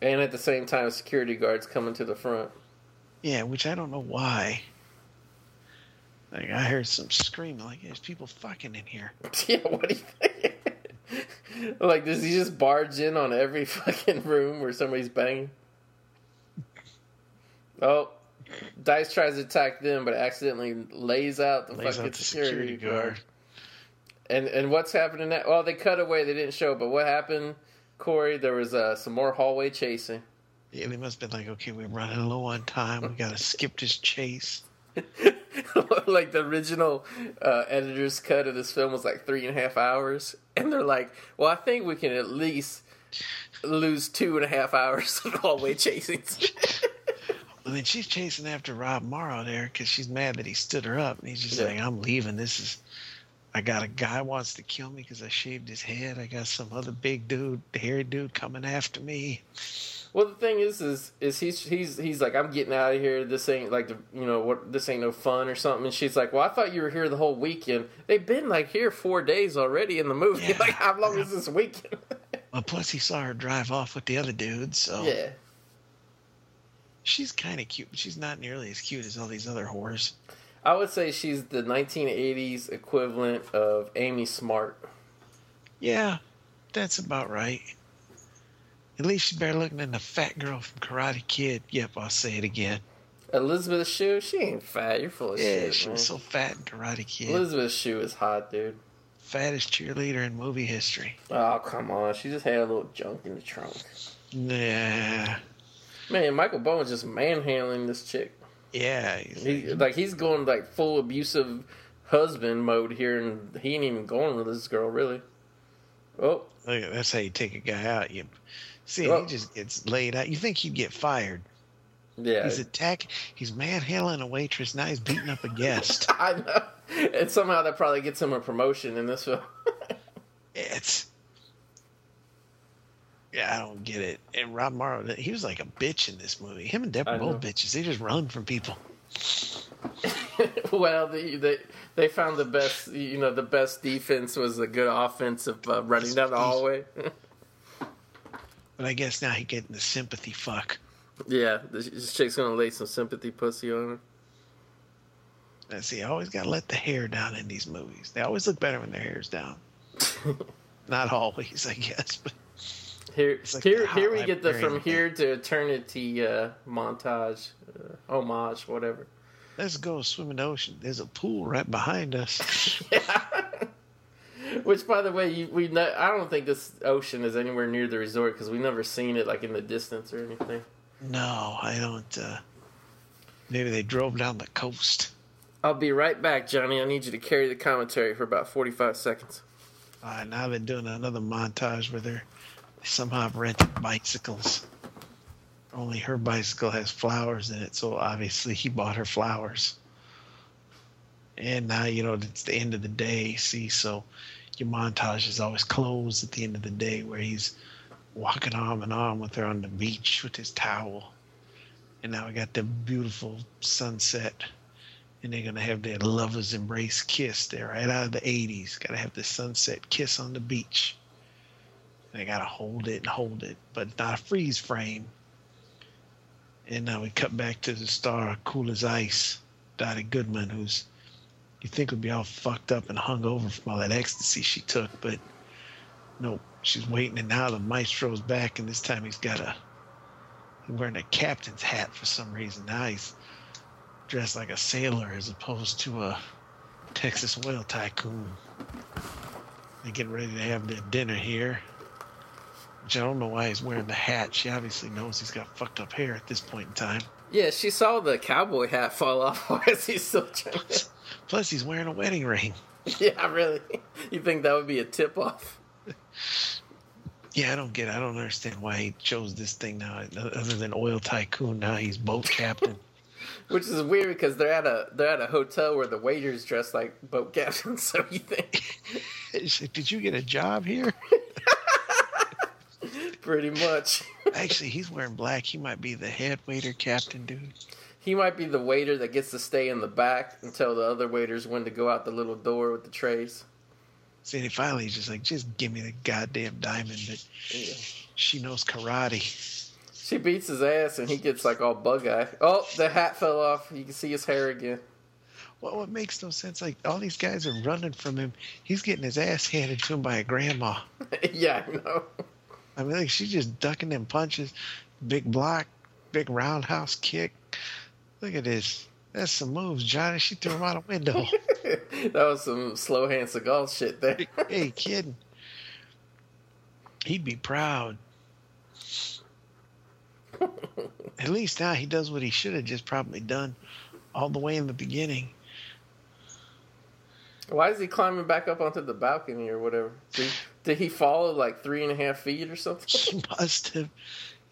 And at the same time, security guards coming to the front. Yeah, which I don't know why. Like I heard some screaming, like there's people fucking in here. yeah, what do you think? like, does he just barge in on every fucking room where somebody's banging? Oh, Dice tries to attack them, but accidentally lays out the Lays fucking out the security, security guard. guard. And and what's happening now? Well, they cut away. They didn't show. But what happened, Corey? There was uh, some more hallway chasing. Yeah, they must have been like, okay, we're running low on time. We gotta skip this chase. like the original uh, editor's cut of this film was like three and a half hours, and they're like, "Well, I think we can at least lose two and a half hours of hallway chasing." I mean, she's chasing after Rob Morrow there because she's mad that he stood her up, and he's just Yeah. like, "I'm leaving. This is, I got a guy wants to kill me because I shaved his head. I got some other big dude, hairy dude, coming after me." well, the thing is, is is he's he's he's like, "I'm getting out of here. This ain't like the you know what? This ain't no fun or something." And she's like, "Well, I thought you were here the whole weekend. They've been like here four days already in the movie. Yeah. like, how long is this weekend?" Well, plus he saw her drive off with the other dude, so yeah. she's kind of cute, but she's not nearly as cute as all these other whores. I would say she's the 1980s equivalent of Amy Smart. Yeah, that's about right. At least she's better looking than the fat girl from Karate Kid. Yep, I'll say it again. Elizabeth Shue, she ain't fat. You're full of Yeah, shit, she man. was so fat in Karate Kid. Elizabeth Shue is hot, dude. Fattest cheerleader in movie history. Oh come on, she just had a little junk in the trunk. Nah. Man, Michael Bowen's just manhandling this chick. Yeah. he's- He, like he's going like full abusive husband mode here, and he ain't even going with this girl really. Oh, Look, that's how you take a guy out. You see, Well- he oh. just gets laid out. You think he'd get fired? yeah. He's attack. He's manhandling a waitress. Now he's beating up a guest. I know, and somehow that probably gets him a promotion in this film. it's yeah, I don't get it. And Rob Morrow, he was like a bitch in this movie. Him and Deborah both bitches. They just run from people. well, they, they they found the best. You know, the best defense was a good offensive uh, running down the hallway. But I guess now he getting the sympathy fuck. yeah, this, chick's gonna lay some sympathy pussy on her. I see. I always gotta let the hair down in these movies. They always look better when their hair's down. Not always, I guess, but Here, like here, here we get the from here to eternity uh, montage, uh, homage, whatever. let's go swim in the ocean. There's a pool right behind us. Which, by the way, you, we ne- I don't think this ocean is anywhere near the resort because we've never seen it like in the distance or anything. No, I don't. Uh, maybe they drove down the coast. I'll be right back, Johnny. I need you to carry the commentary for about forty-five seconds. All right, now they're doing another montage where they're they somehow rented bicycles. Only her bicycle has flowers in it, so obviously he bought her flowers. And now you know it's the end of the day. See, so your montage is always closed at the end of the day, where he's walking arm in arm with her on the beach with his towel. And now we got the beautiful sunset and they're gonna have their lovers embrace kiss. They're right out of the '80s. Gotta have the sunset kiss on the beach. They gotta hold it and hold it, but not a freeze frame. And now we cut back to the star, cool as ice, Dody Goodman, who's you think would be all fucked up and hung over from all that ecstasy she took, but nope, she's waiting. And now the maestro's back, and this time he's got a he's wearing a captain's hat for some reason. Now he's dressed like a sailor as opposed to a Texas oil tycoon. They get ready to have their dinner here. Which I don't know why he's wearing the hat. She obviously knows he's got fucked up hair at this point in time. Yeah, she saw the cowboy hat fall off as he's still trying. To... Plus, he's wearing a wedding ring. Yeah, really. You think that would be a tip-off? Yeah, I don't get. It. I don't understand why he chose this thing now. Other than oil tycoon, now he's boat captain. Which is weird because they're at a they're at a hotel where the waiters dress like boat captains. So you think Did you get a job here? Pretty much Actually, he's wearing black. He might be the head waiter captain, dude. he might be the waiter that gets to stay in the back and tell the other waiters when to go out the little door with the trays. See, and finally, he's just like, just give me the goddamn diamond that Yeah. she knows karate. She beats his ass and he gets like all bug eye. Oh, the hat fell off. You can see his hair again. Well, what makes no sense? Like all these guys are running from him. He's getting his ass handed to him by a grandma. yeah, I know. I mean, like she's just ducking them punches. Big block, big roundhouse kick. Look at this. That's some moves, Johnny. She threw him out a window. that was some slow hand Seagal shit there. hey, kidding. He'd be proud. At least now he does what he should have just probably done all the way in the beginning. Why is he climbing back up onto the balcony or whatever? Did, did he fall like three and a half feet or something? She must have.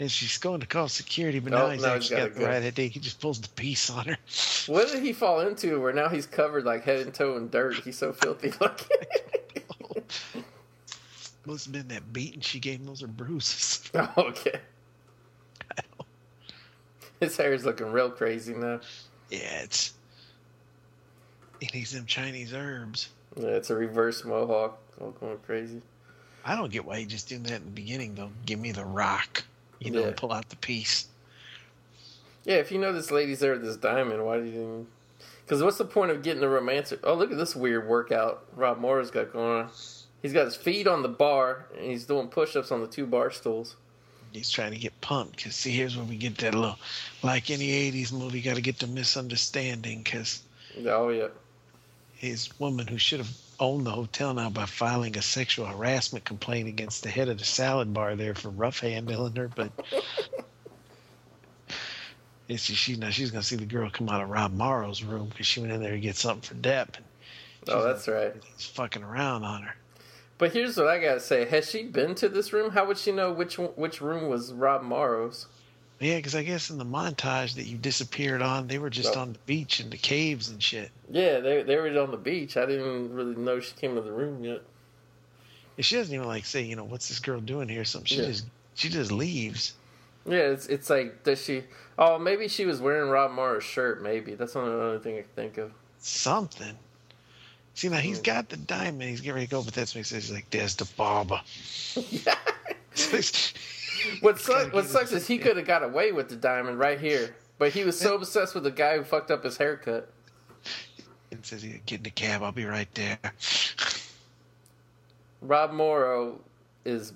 And she's going to call security, but Oh, now he's he's actually got the go. right idea. He just pulls the piece on her. What did he fall into where now he's covered like head and toe in dirt? He's so filthy looking. Must have been that beating she gave him. Those are bruises. oh, okay. His hair's looking real crazy now. Yeah, it's. Needs them Chinese herbs. Yeah, it's a reverse mohawk. All going crazy. I don't get why he just did that in the beginning, though. Give me the rock. You know, Yeah. pull out the piece. Yeah, if you know this lady's there with this diamond, why do you? Because what's the point of getting a romantic? Oh, look at this weird workout Rob Morrow got going on. He's got his feet on the bar and he's doing push-ups on the two bar stools. He's trying to get pumped because see, here's where we get that little, like any '80s movie, got to get the misunderstanding because Oh yeah. His woman who should have owned the hotel now by filing a sexual harassment complaint against the head of the salad bar there for rough handling her, but it's just, she now she's gonna see the girl come out of Rob Morrow's room because she went in there to get something for Depp. And Oh, that's right. he's fucking around on her. But here's what I gotta say: Has she been to this room? How would she know which which room was Rob Morrow's? Yeah, because I guess in the montage that you disappeared on, they were just on the beach in the caves and shit. Yeah, they they were on the beach. I didn't really know she came to the room yet. And she doesn't even like say, you know, what's this girl doing here? Something. She Yeah. just she just leaves. Yeah, it's it's like does she? Oh, maybe she was wearing Rob Morrow's shirt. Maybe that's the only thing I can think of. Something. See now Hmm. he's got the diamond. He's getting ready to go, but that's says. He's like, "There's the barber." What sucks? What sucks is he could have got away with the diamond right here, but he was so obsessed with the guy who fucked up his haircut. and says, "Yeah, "Get in the cab. I'll be right there." Rob Morrow is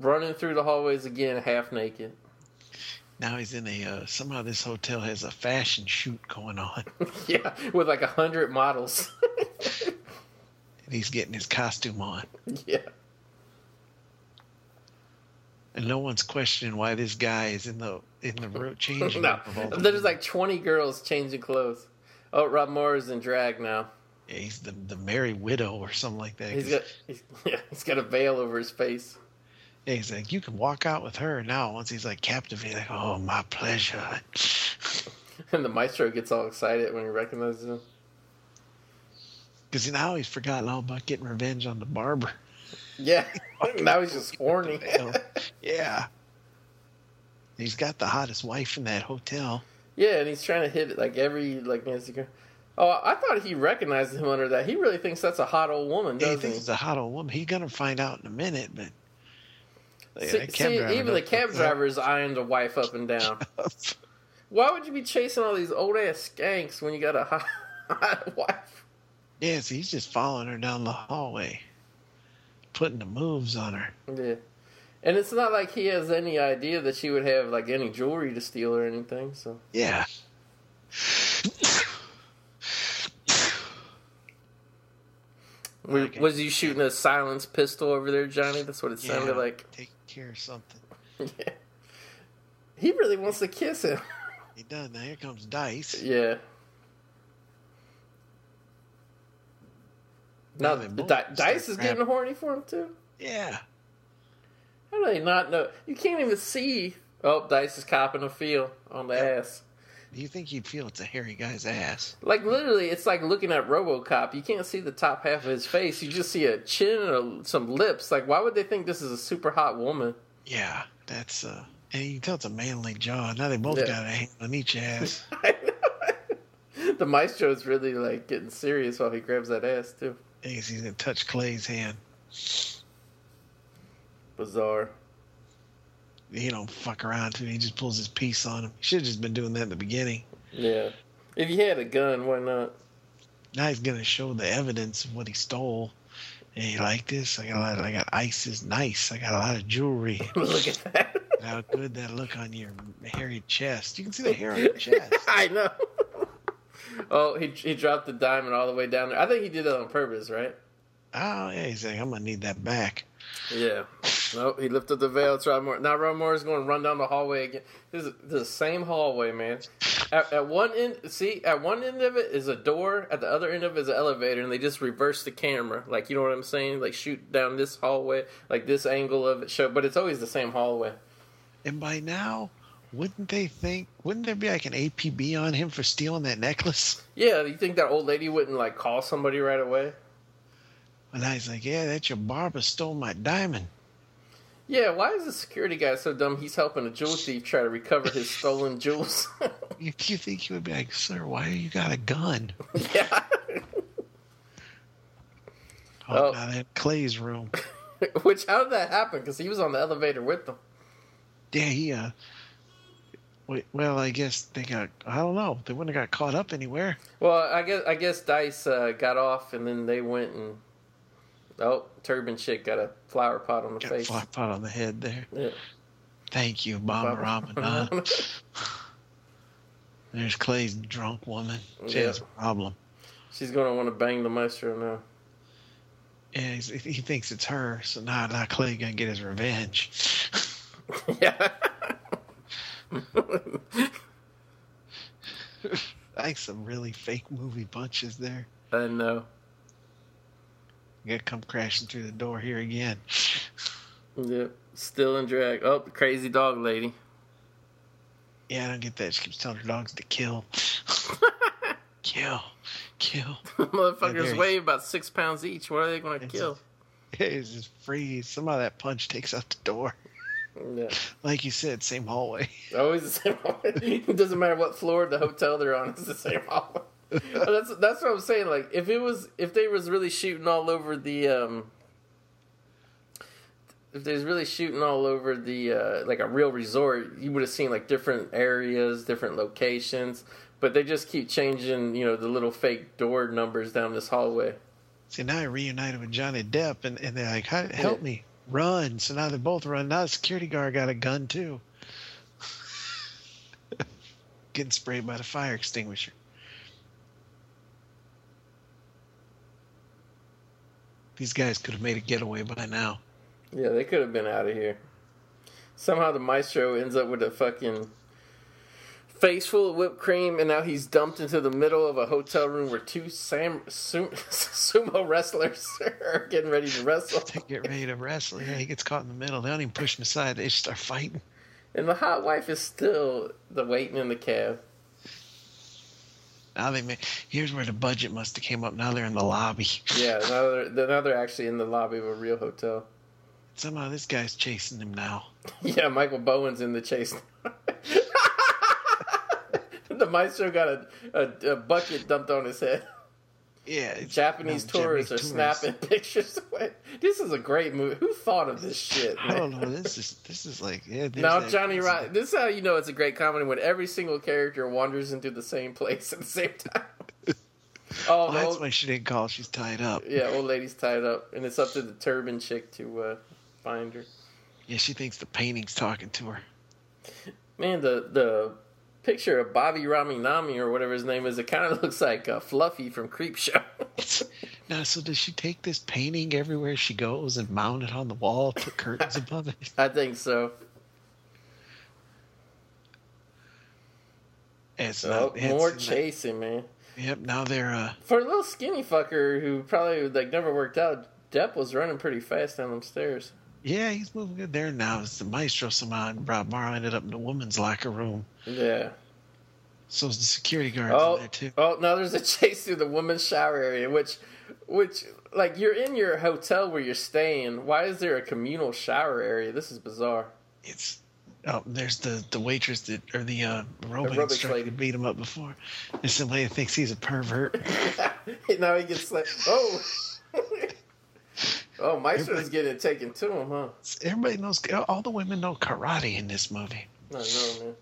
running through the hallways again, half naked. Now he's in a uh, somehow this hotel has a fashion shoot going on, yeah, with like a hundred models. and he's getting his costume on, yeah. And no one's questioning why this guy is in the in the room changing. No, room of all the there's like 20 girls changing clothes. Oh, Rob Morrow is in drag now. Yeah, he's the the Merry Widow or something like that. He's got he's, yeah, he's got a veil over his face. yeah, he's like, you can walk out with her now. Once he's like captivated, like, oh, my pleasure. And the maestro gets all excited when he recognizes him. Because now he's forgotten all about getting revenge on the barber. Yeah, now he's just horny. Yeah. He's got the hottest wife in that hotel. yeah, and he's trying to hit it like every like Nancy. Oh, I thought he recognized him under that. He really thinks that's a hot old woman, Yeah, he thinks he? it's a hot old woman. He's gonna find out in a minute, but See, cab see, even the cab driver is eyeing the wife up and down. Why would you be chasing all these old ass skanks when you got a hot, hot wife? yeah, so he's just following her down the hallway, putting the moves on her. Yeah. And it's not like he has any idea that she would have like any jewelry to steal or anything. So Yeah. We- was you shooting a silence pistol over there, Johnny? That's what it sounded Yeah, like. Take care of something. yeah. He really wants to kiss him. He does. Now here comes Dice. yeah. Now Now, they both Di- Dice is getting horny for him too. Yeah. How do they not know? You can't even see. Oh, Dice is copping a feel on the ass. Do you think you'd feel it's a hairy guy's ass? Like literally, it's like looking at RoboCop. You can't see the top half of his face. You just see a chin and a, some lips. Like, why would they think this is a super hot woman? Yeah, that's uh and you can tell it's a manly jaw. Now they both Yeah. got a hand on each ass. I know. the maestro is really like getting serious while he grabs that ass too. I guess he's gonna touch Clay's hand. Bizarre. He don't fuck around too. He just pulls his piece on him. He should have just been doing that in the beginning. Yeah. If he had a gun, why not? Now he's gonna show the evidence of what he stole. Hey, you like this? I got a lot. Of, I got ice is nice. I got a lot of jewelry. Look at that. How good that look on your hairy chest. You can see the hair on your chest. I know. Oh, he he dropped the diamond all the way down there. I think he did that on purpose, right? Oh yeah, he's like, I'm gonna need that back. Yeah. Nope, he lifted the veil. It's Rob Morrow. Now Morrow is going to run down the hallway again. This is the same hallway, man. At, at one end, see, at one end of it is a door. At the other end of it is an elevator, and they just reverse the camera. Like you know what I'm saying? Like shoot down this hallway, like this angle of it. Show, but it's always the same hallway. And by now, wouldn't they think? Wouldn't there be like an APB on him for stealing that necklace? Yeah, you think that old lady wouldn't like call somebody right away? And I was like, yeah, that's your barber stole my diamond. Yeah, why is the security guy so dumb? He's helping a jewel thief try to recover his stolen jewels. You, you think he would be like, sir, why do you got a gun? yeah. Oh, Oh. that Clay's room. Which how did that happen? Because he was on the elevator with them. Yeah, he uh, Wait, well, I guess they got. I don't know. They wouldn't have got caught up anywhere. Well, I guess I guess Dice uh, got off, and then they went and oh, turban chick got a flower pot on the Got a face. fly pot on the head there. Yeah. Thank you, Mama Ramadan. There's Clay's drunk woman. She has a problem. She's gonna want to bang the maestro now. He's, he thinks it's her, so now, now Clay gonna get his revenge. yeah. Like some really fake movie punches there. I know. You gotta come crashing through the door here again. Yep. Still in drag. Oh, the crazy dog lady. Yeah, I don't get that. She keeps telling her dogs to kill. kill. Kill. Motherfuckers weigh about six pounds each. What are they gonna It's kill? It's just free. Somehow that punch takes out the door. Yeah. Like you said, same hallway. Always the same hallway. it doesn't matter what floor of the hotel they're on, it's the same hallway. That's that's what I'm saying. Like if it was if they was really shooting all over the um if they was really shooting all over the uh like a real resort, you would have seen like different areas, different locations. But they just keep changing, you know, the little fake door numbers down this hallway. See, now I reunited with Johnny Depp, and, and they're like, help Yeah. me. Run. So now they both run. Now the security guard got a gun, too. Getting sprayed by the fire extinguisher. These guys could have made a getaway by now. Yeah, they could have been out of here. Somehow the maestro ends up with a fucking face full of whipped cream, and now he's dumped into the middle of a hotel room where two Sam, sum, sumo wrestlers are getting ready to wrestle. They get ready to wrestle. Yeah, he gets caught in the middle. They don't even push him aside. They just start fighting. And the hot wife is still the waiting in the cab. Now they may, here's where the budget must have came up. Now they're in the lobby. Yeah, now they're, they're- now they're actually in the lobby of a real hotel. Somehow this guy's chasing him now. Yeah, Michael Bowen's in the chase. The maestro got a, a, a bucket dumped on his head. Yeah, Japanese no, tourists are Japanese snapping pictures. away. This is a great movie. Who thought of this shit? I Man? don't know. This is this is like yeah. Now Johnny Ryan. This is how you know it's a great comedy when every single character wanders into the same place at the same time. Oh, that's old, why she didn't call. She's tied up. yeah, old lady's tied up, and it's up to the turban chick to uh, find her. Yeah, she thinks the painting's talking to her. Man, the the picture of Bobby Raminami or whatever his name is, it kind of looks like uh, Fluffy from Creepshow. Now, so does she take this painting everywhere she goes and mount it on the wall, put curtains above it? I think so. It's Oh, not, more chasing, man. Yep. Now they're uh, For a little skinny fucker who probably like never worked out, Depp was running pretty fast down them stairs. Yeah, he's moving good there now. It's the maestro somehow. and Rob Morrow ended up in the woman's locker room. Yeah. So is the security guards Oh, in there too. oh, now there's a chase through the women's shower area, which, which, like, you're in your hotel where you're staying. Why is there a communal shower area? This is bizarre. It's oh, there's the the waitress that or the uh, aerobic instructor lady. beat him up before. There's somebody that thinks he's a pervert. now he gets like, oh, oh, Maestro's getting it taken to him, huh? Everybody knows. All the women know karate in this movie. I know, man.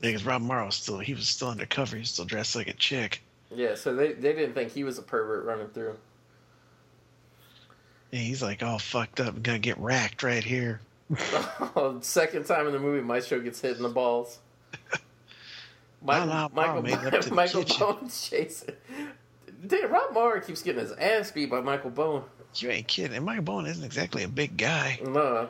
Because Rob Morrow still he was still undercover. He was still dressed like a chick. Yeah, so they they didn't think he was a pervert running through. And he's like all fucked up, gonna get racked right here. Oh, second time in the movie, Maestro gets hit in the balls. Michael, Michael, the Michael kitchen. Chasing. Damn, Rob Morrow keeps getting his ass beat by Michael Bowen. You ain't kidding. And Michael Bowen isn't exactly a big guy. No.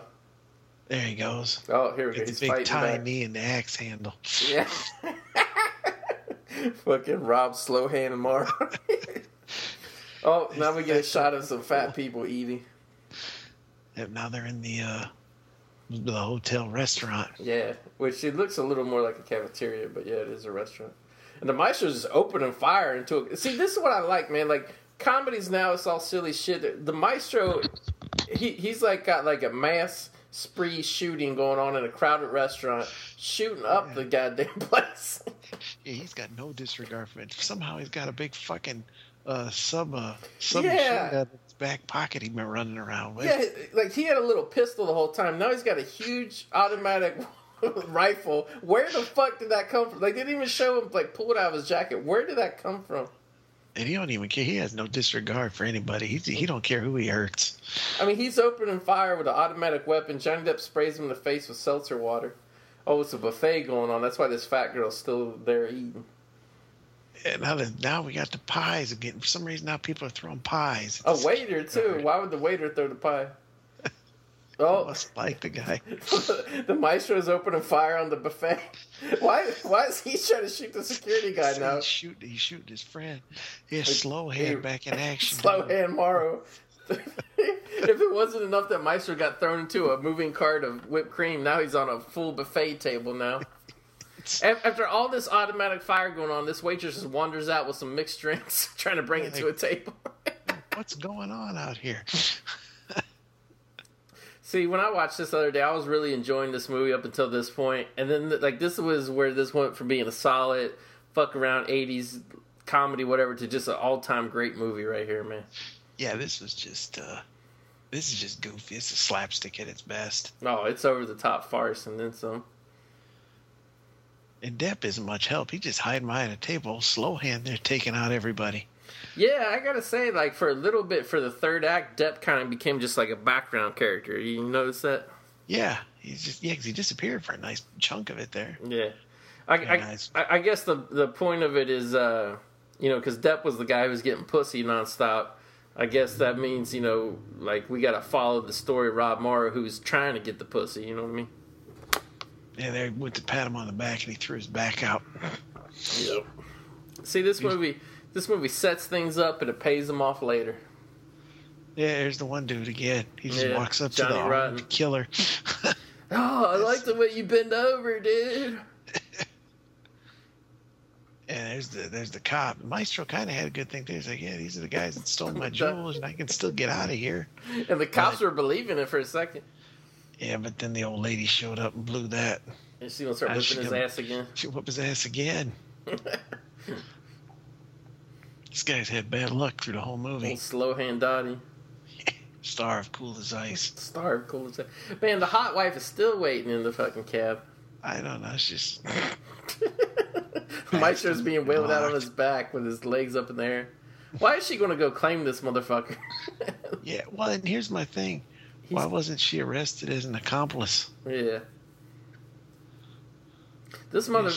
There he goes. Oh, here we go. It's He's a big fighting tie back. knee and the axe handle. Yeah. Fucking Rob Slowhand and Morrow. oh, now we get a shot of some fat people eating. And now they're in the uh the hotel restaurant. Yeah, which it looks a little more like a cafeteria, but yeah, it is a restaurant. And the maestro's just opening fire into it. See, this is what I like, man. Like comedies now, it's all silly shit. The maestro, he he's like got like a mass spree shooting going on in a crowded restaurant, shooting up the goddamn place. Yeah, he's got no disregard for it. Somehow he's got a big fucking uh sub uh sub Yeah. back pocket he's been running around with. yeah, like he had a little pistol the whole time. Now he's got a huge automatic rifle. Where the fuck did that come from? Like, they didn't even show him like pull it out of his jacket. Where did that come from? And he don't even care. He has no disregard for anybody. He he don't care who he hurts. I mean, he's opening fire with an automatic weapon. Johnny Depp sprays him in the face with seltzer water. Oh, it's a buffet going on. That's why this fat girl's still there eating. And now that now we got the pies again. For some reason now people are throwing pies. A waiter too. Why would the waiter throw the pie? Oh, Must like the guy. the maestro's opening fire on the buffet. Why? Why is he trying to shoot the security guy now? He's shooting. He's shooting his friend. Here's slow hand back in action. Slow hand Morrow. if it wasn't enough that Maestro got thrown into a moving cart of whipped cream, now he's on a full buffet table now. After all this automatic fire going on, this waitress just wanders out with some mixed drinks, trying to bring it to a table. What's going on out here? See, when I watched this the other day, I was really enjoying this movie up until this point, and then like this was where this went from being a solid fuck around '80s comedy, whatever, to just an all-time great movie right here, man. Yeah, this was just. uh This is just goofy. It's a slapstick at its best. No, it's over the top farce, and then some. And Depp isn't much help. He just hiding behind a table, slow hand there, taking out everybody. Yeah, I gotta say, like for a little bit, for the third act, Depp kind of became just like a background character. You notice that? Yeah, he's just yeah, cause he disappeared for a nice chunk of it there. Yeah, I, I, nice. I, I guess the the point of it is, uh, you know, because Depp was the guy who was getting pussy nonstop. I guess that means you know, like we gotta follow the story of Rob Morrow, who's trying to get the pussy. You know what I mean? Yeah, they went to pat him on the back, and he threw his back out. Yep. See, this movie, this movie sets things up and it pays them off later. Yeah, there's the one dude again. He just Yeah, walks up Johnny to the Rotten. killer. Oh, I like the way you bend over, dude. And there's the there's the cop. Maestro kind of had a good thing too. He's like, yeah, these are the guys that stole my jewels, and I can still get out of here. And the cops were believing it for a second. Yeah, but then the old lady showed up and blew that. And she gonna start whipping his ass again. She whooped his ass again. This guy's had bad luck through the whole movie. Old slow hand Dody. Star of Cool as Ice. Starved, cool as ice. Man, the hot wife is still waiting in the fucking cab. I don't know. It's just Maestro's being wheeled out on his back with his legs up in the air. Why is she gonna go claim this motherfucker? yeah. Well, and here's my thing. Why wasn't she arrested as an accomplice? yeah. This mother.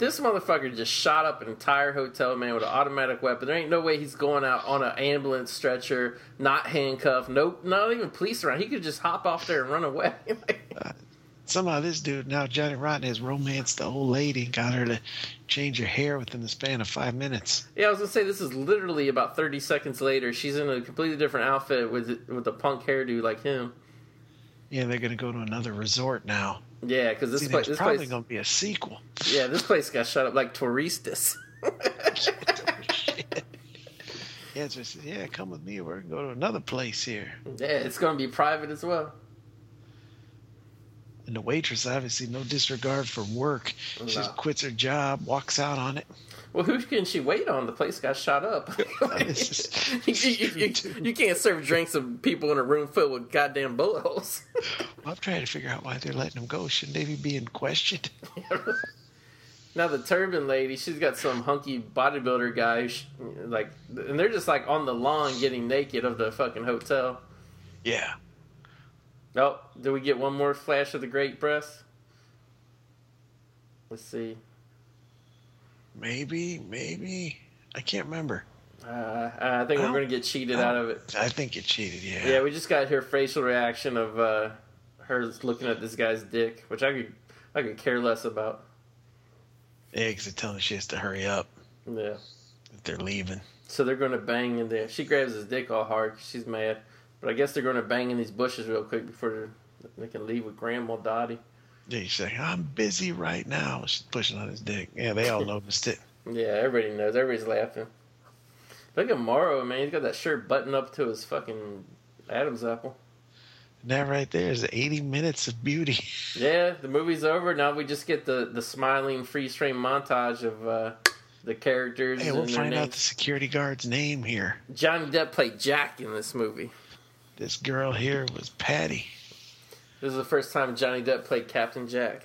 This motherfucker just shot up an entire hotel, man, with an automatic weapon. There ain't no way he's going out on an ambulance stretcher, not handcuffed, nope, not even police around. He could just hop off there and run away. Uh, Somehow this dude now Johnny Rotten has romanced the old lady, and got her to change her hair within the span of five minutes. Yeah, I was gonna say this is literally about thirty seconds later. She's in a completely different outfit with with a punk hairdo like him. Yeah, they're gonna go to another resort now. Yeah, because this See, place, this probably place, gonna be a sequel. yeah, this place got shut up like touristas. Yeah, just yeah, come with me. We're gonna go to another place here. yeah, it's gonna be private as well. And the waitress, obviously, no disregard for work. She No. quits her job, walks out on it. Well, who can she wait on? The place got shot up. You, you- you- you can't serve drinks of people in a room filled with goddamn bullet holes. I'm trying to figure out why they're letting them go. Shouldn't they be being questioned? now the turban lady, she's got some hunky bodybuilder guy, sh- like, and they're just like on the lawn getting naked of the fucking hotel. Yeah. Oh, do we get one more flash of the great breast? Let's see. Maybe, maybe. I can't remember. Uh, I think we're going to get cheated out of it. I think it cheated, yeah. Yeah, we just got her facial reaction of uh, her looking at this guy's dick, which I could I could care less about. Yeah, because they're telling her she has to hurry up. Yeah. They're leaving. So they're going to bang in there. She grabs his dick all hard 'cause she's mad. But I guess they're going to bang in these bushes real quick before they can leave with Grandma Dody. Yeah, she's like, I'm busy right now. She's pushing on his dick. Yeah, they all noticed it. Yeah, everybody knows. Everybody's laughing. Look at Morrow, man. He's got that shirt buttoned up to his fucking Adam's apple. And that right there is 80 minutes of beauty. Yeah, the movie's over. Now we just get the, the smiling freeze frame montage of uh, the characters. Hey, we'll find out the security guard's name here. Johnny Depp played Jack in this movie. This girl here was Patty. This is the first time Johnny Depp played Captain Jack.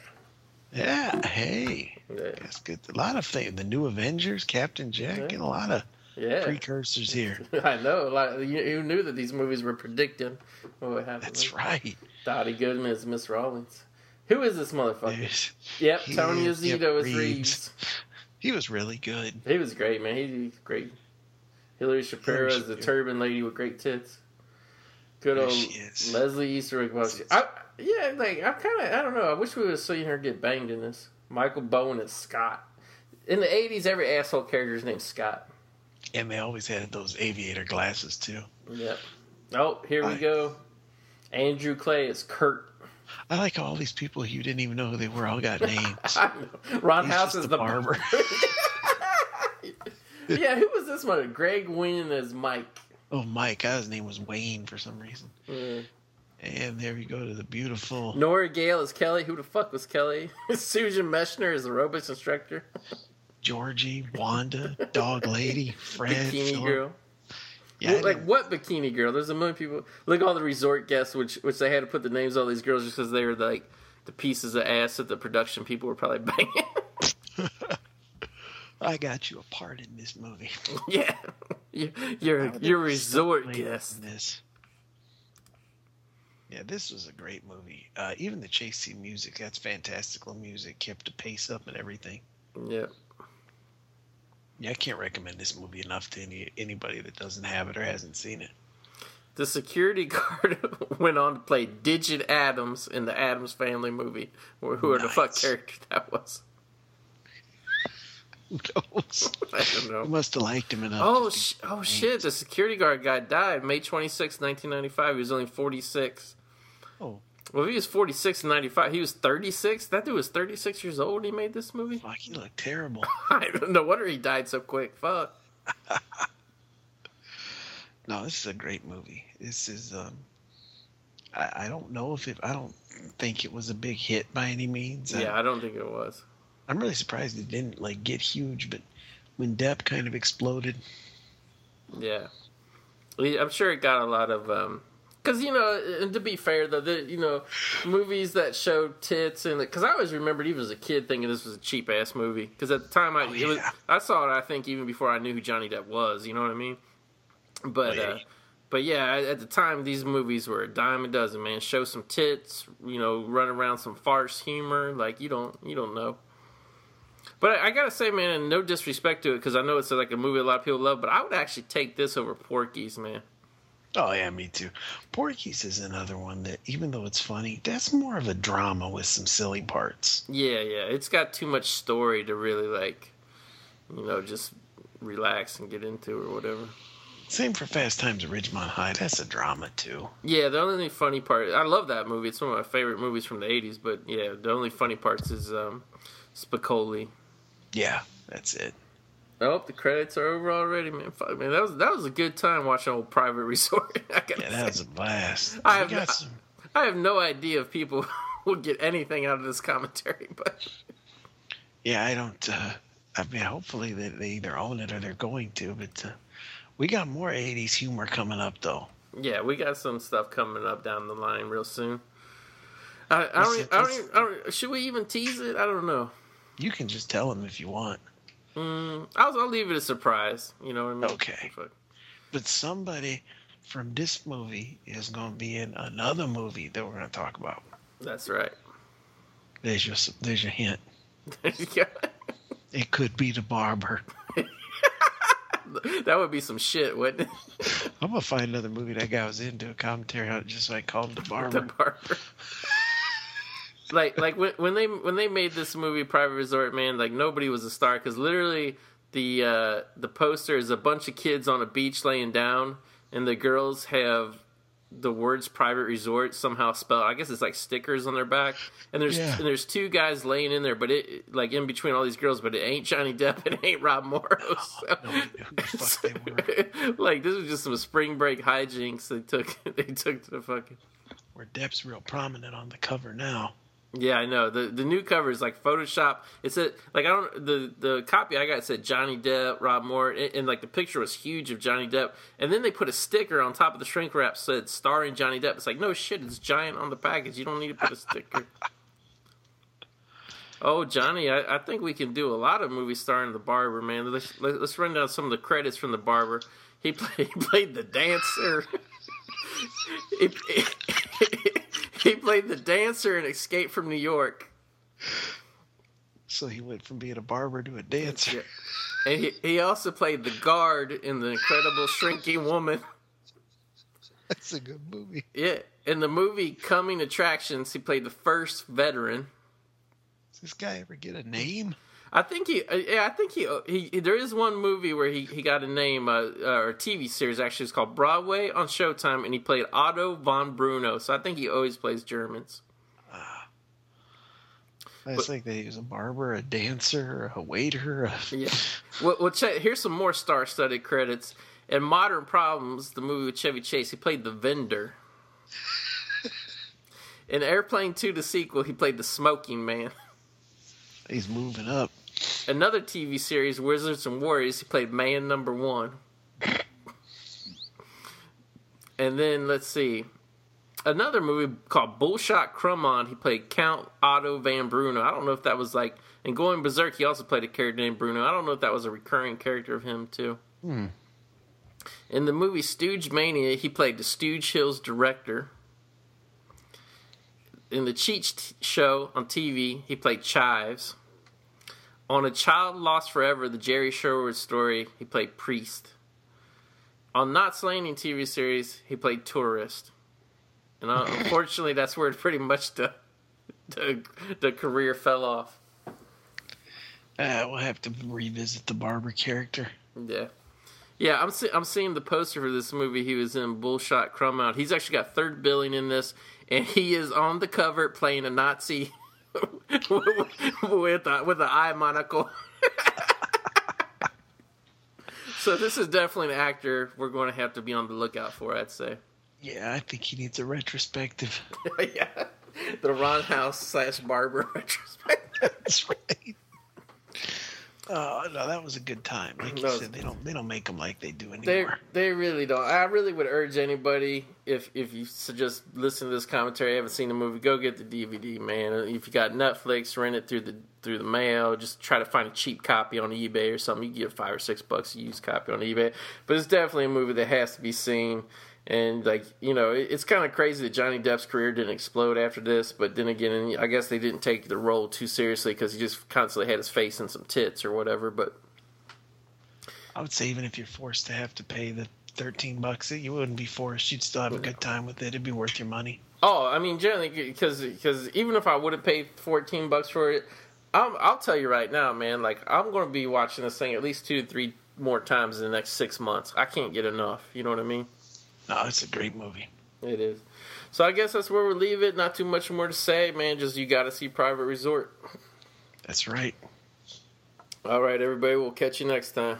Yeah, hey. Yeah. That's good. A lot of things. The new Avengers, Captain Jack, and a lot of Yeah. precursors here. I know. a Like, you, you knew that these movies were predicting what would happen. That's right. Dody Goodman is Miss Rawlings. Who is this motherfucker? There's- Yep, Tony is- yep, Azito is Reeves. Reeves. He was really good. He was great, man. He, he's great. Hilary Shapley Hillary is the Shapiro. turban lady with great tits. Good There old. Leslie Easterbrook. I, yeah, like I'm kind of. I don't know. I wish we would have seen her get banged in this. Michael Bowen as Scott. In the '80s, every asshole character is named Scott. And they always had those aviator glasses too. Yep. Oh, here we go. Andrew Clay is Kurt. I like all these people you didn't even know who they were all got names. I know. Ron He's House is the the barber. yeah, who was this one? Greg Wynne as Mike. Oh, Mike. His name was Wayne for some reason. Mm. And there we go to the beautiful. Nora Gale is Kelly. Who the fuck was Kelly? Susan Meshner is the robots instructor. Georgie, Wanda, Dog Lady, Fred, Bikini Philip. girl. Yeah, like what bikini girl? There's a million people. Look at all the resort guests, which which they had to put the names of all these girls just because they were like the pieces of ass that the production people were probably banging. I got you a part in this movie. yeah, you, you're you're a resort guest. This. Yeah, this was a great movie. Uh, even the chase scene music, that's fantastical music, kept the pace up and everything. Yeah, Yeah, I can't recommend this movie enough to any anybody that doesn't have it or hasn't seen it. the security guard went on to play Digit Addams in the Addams Family movie. Or who the fuck character that was? Who knows? I don't know. I must have liked him enough. Oh, sh- oh shit! The security guard guy died May 26, 1995. He was only 46. Oh, Well, if he was 46 in 95, he was 36. That dude was 36 years old when he made this movie. fuck, he looked terrible. I don't know. wonder he died so quick. Fuck. No, this is a great movie. This is um I, I don't know if it I don't think it was a big hit by any means. I- Yeah, I don't think it was. I'm really surprised it didn't like get huge, but when Depp kind of exploded, Yeah. I'm sure it got a lot of. um because you know, and to be fair though, the you know, movies that show tits and because I always remembered even as a kid thinking this was a cheap ass movie. Because at the time I Oh, it was. I saw it, I think even before I knew who Johnny Depp was. You know what I mean? But Oh, yeah. uh, but yeah, at the time these movies were a dime a dozen. Man, show some tits, you know, run around some farce humor. Like you don't you don't know. But I, I gotta say, man, and no disrespect to it, because I know it's like a movie a lot of people love, but I would actually take this over Porky's, man. oh yeah, me too. Porky's is another one that even though it's funny, that's more of a drama with some silly parts. Yeah, yeah, it's got too much story to really like, you know, just relax and get into or whatever. Same for Fast Times at Ridgemont High. That's a drama too. Yeah, the only funny part, I love that movie. It's one of my favorite movies from the '80s. But yeah, the only funny parts is um, Spicoli. Yeah, that's it. Oh, the credits are over already, man. Fuck, man, that was that was a good time watching old Private Resort. I Yeah, say. that was a blast. I have got not- some. I have no idea if people will get anything out of this commentary, but Yeah, I don't. Uh, I mean, hopefully they, they either own it or they're going to. But uh, we got more '80s humor coming up, though. yeah, we got some stuff coming up down the line real soon. I, I, don't, I, don't, even- I don't. Should we even tease it? I don't know. You can just tell him if you want. Mm, I'll, I'll leave it a surprise. You know what I mean? Okay. Fuck. But somebody from this movie is going to be in another movie that we're going to talk about. That's right. There's your there's your hint. Yeah. It could be the barber. that would be some shit, wouldn't it? I'm gonna find another movie that guy was in into a commentary on it just so I call him the the barber. Like like when when they when they made this movie Private Resort, man, like nobody was a star because literally the uh, the poster is a bunch of kids on a beach laying down, and the girls have the words private resort somehow spelled I guess it's like stickers on their back and there's Yeah. and there's two guys laying in there but it like in between all these girls but it ain't Johnny Depp and it ain't Rob Morrow so- No idea the fuck they were. like this was just some spring break hijinks they took they took to the fucking Where Depp's real prominent on the cover now. Yeah, I know. The the new cover is like Photoshop. It said like I don't the the copy I got said Johnny Depp, Rob Morrow, and, and like the picture was huge of Johnny Depp, and then they put a sticker on top of the shrink wrap said starring Johnny Depp. It's like no shit, it's giant on the package. You don't need to put a sticker. Oh, Johnny, I, I think we can do a lot of movies starring the barber, man. Let's, let, us run down some of the credits from the barber. He, play, he played the dancer. he, he played the dancer in Escape from New York. So he went from being a barber to a dancer. Yeah. And he, he also played the guard in The Incredible Shrinking Woman. That's a good movie. Yeah. In the movie Coming Attractions, he played the first veteran. Does this guy ever get a name? I think he, uh, yeah, I think he, uh, he. There is one movie where he, he got a name, uh, uh, or TV series actually. It's called Broadway on Showtime, and he played Otto von Bruno. So I think he always plays Germans. I think that he was a barber, a dancer, a waiter. A... Yeah. well, well check, here's some more star-studded credits. In Modern Problems, the movie with Chevy Chase, he played the vendor. In Airplane 2, the sequel, he played the smoking man. He's moving up. Another TV series, Wizards and Warriors, he played man number one. and then, let's see another movie called Bullshot Crummond. He played Count Otto Van Bruno. I don't know if that was like, and going Berserk, he also played a character named Bruno. I don't know if that was a recurring character of him too. Hmm. In the movie Stoogemania, he played the Stooge Hills director. In the Cheech show on TV, he played Chives. On A Child Lost Forever, the Jerry Sherwood story, he played Priest. On Knots Landing TV series, he played Tourist. And uh, unfortunately, that's where pretty much the, the the career fell off. Uh, we'll have to revisit the barber character. Yeah, yeah. I'm see- I'm seeing the poster for this movie. He was in Bullshot Crummond. He's actually got third billing in this, and he is on the cover playing a Nazi with a, with an eye monocle. so this is definitely an actor we're going to have to be on the lookout for. I'd say. Yeah, I think he needs a retrospective. yeah, the Ron House slash Barber retrospective. That's right. Oh no, that was a good time. Like you said, they don't they don't make them like they do anymore. They they really don't. I really would urge anybody if if you just listen to this commentary, haven't seen the movie, go get the DVD, man. If you got Netflix, rent it through the through the mail. Just try to find a cheap copy on eBay or something. You can get five or six bucks a used copy on eBay. But it's definitely a movie that has to be seen. And like you know, it's kind of crazy that Johnny Depp's career didn't explode after this. But then again, I guess they didn't take the role too seriously because he just constantly had his face in some tits or whatever. But I would say even if you're forced to have to pay the thirteen bucks, you wouldn't be forced. You'd still have a good time with it. It'd be worth your money. Oh, I mean, generally, because because even if I would have paid fourteen bucks for it, i will tell you right now, man. Like I'm going to be watching this thing at least two to three more times in the next six months. I can't get enough. You know what I mean? No, it's a great movie. It is. So I guess that's where we'll leave it. Not too much more to say, man. Just you got to see Private Resort. That's right. All right, everybody. We'll catch you next time.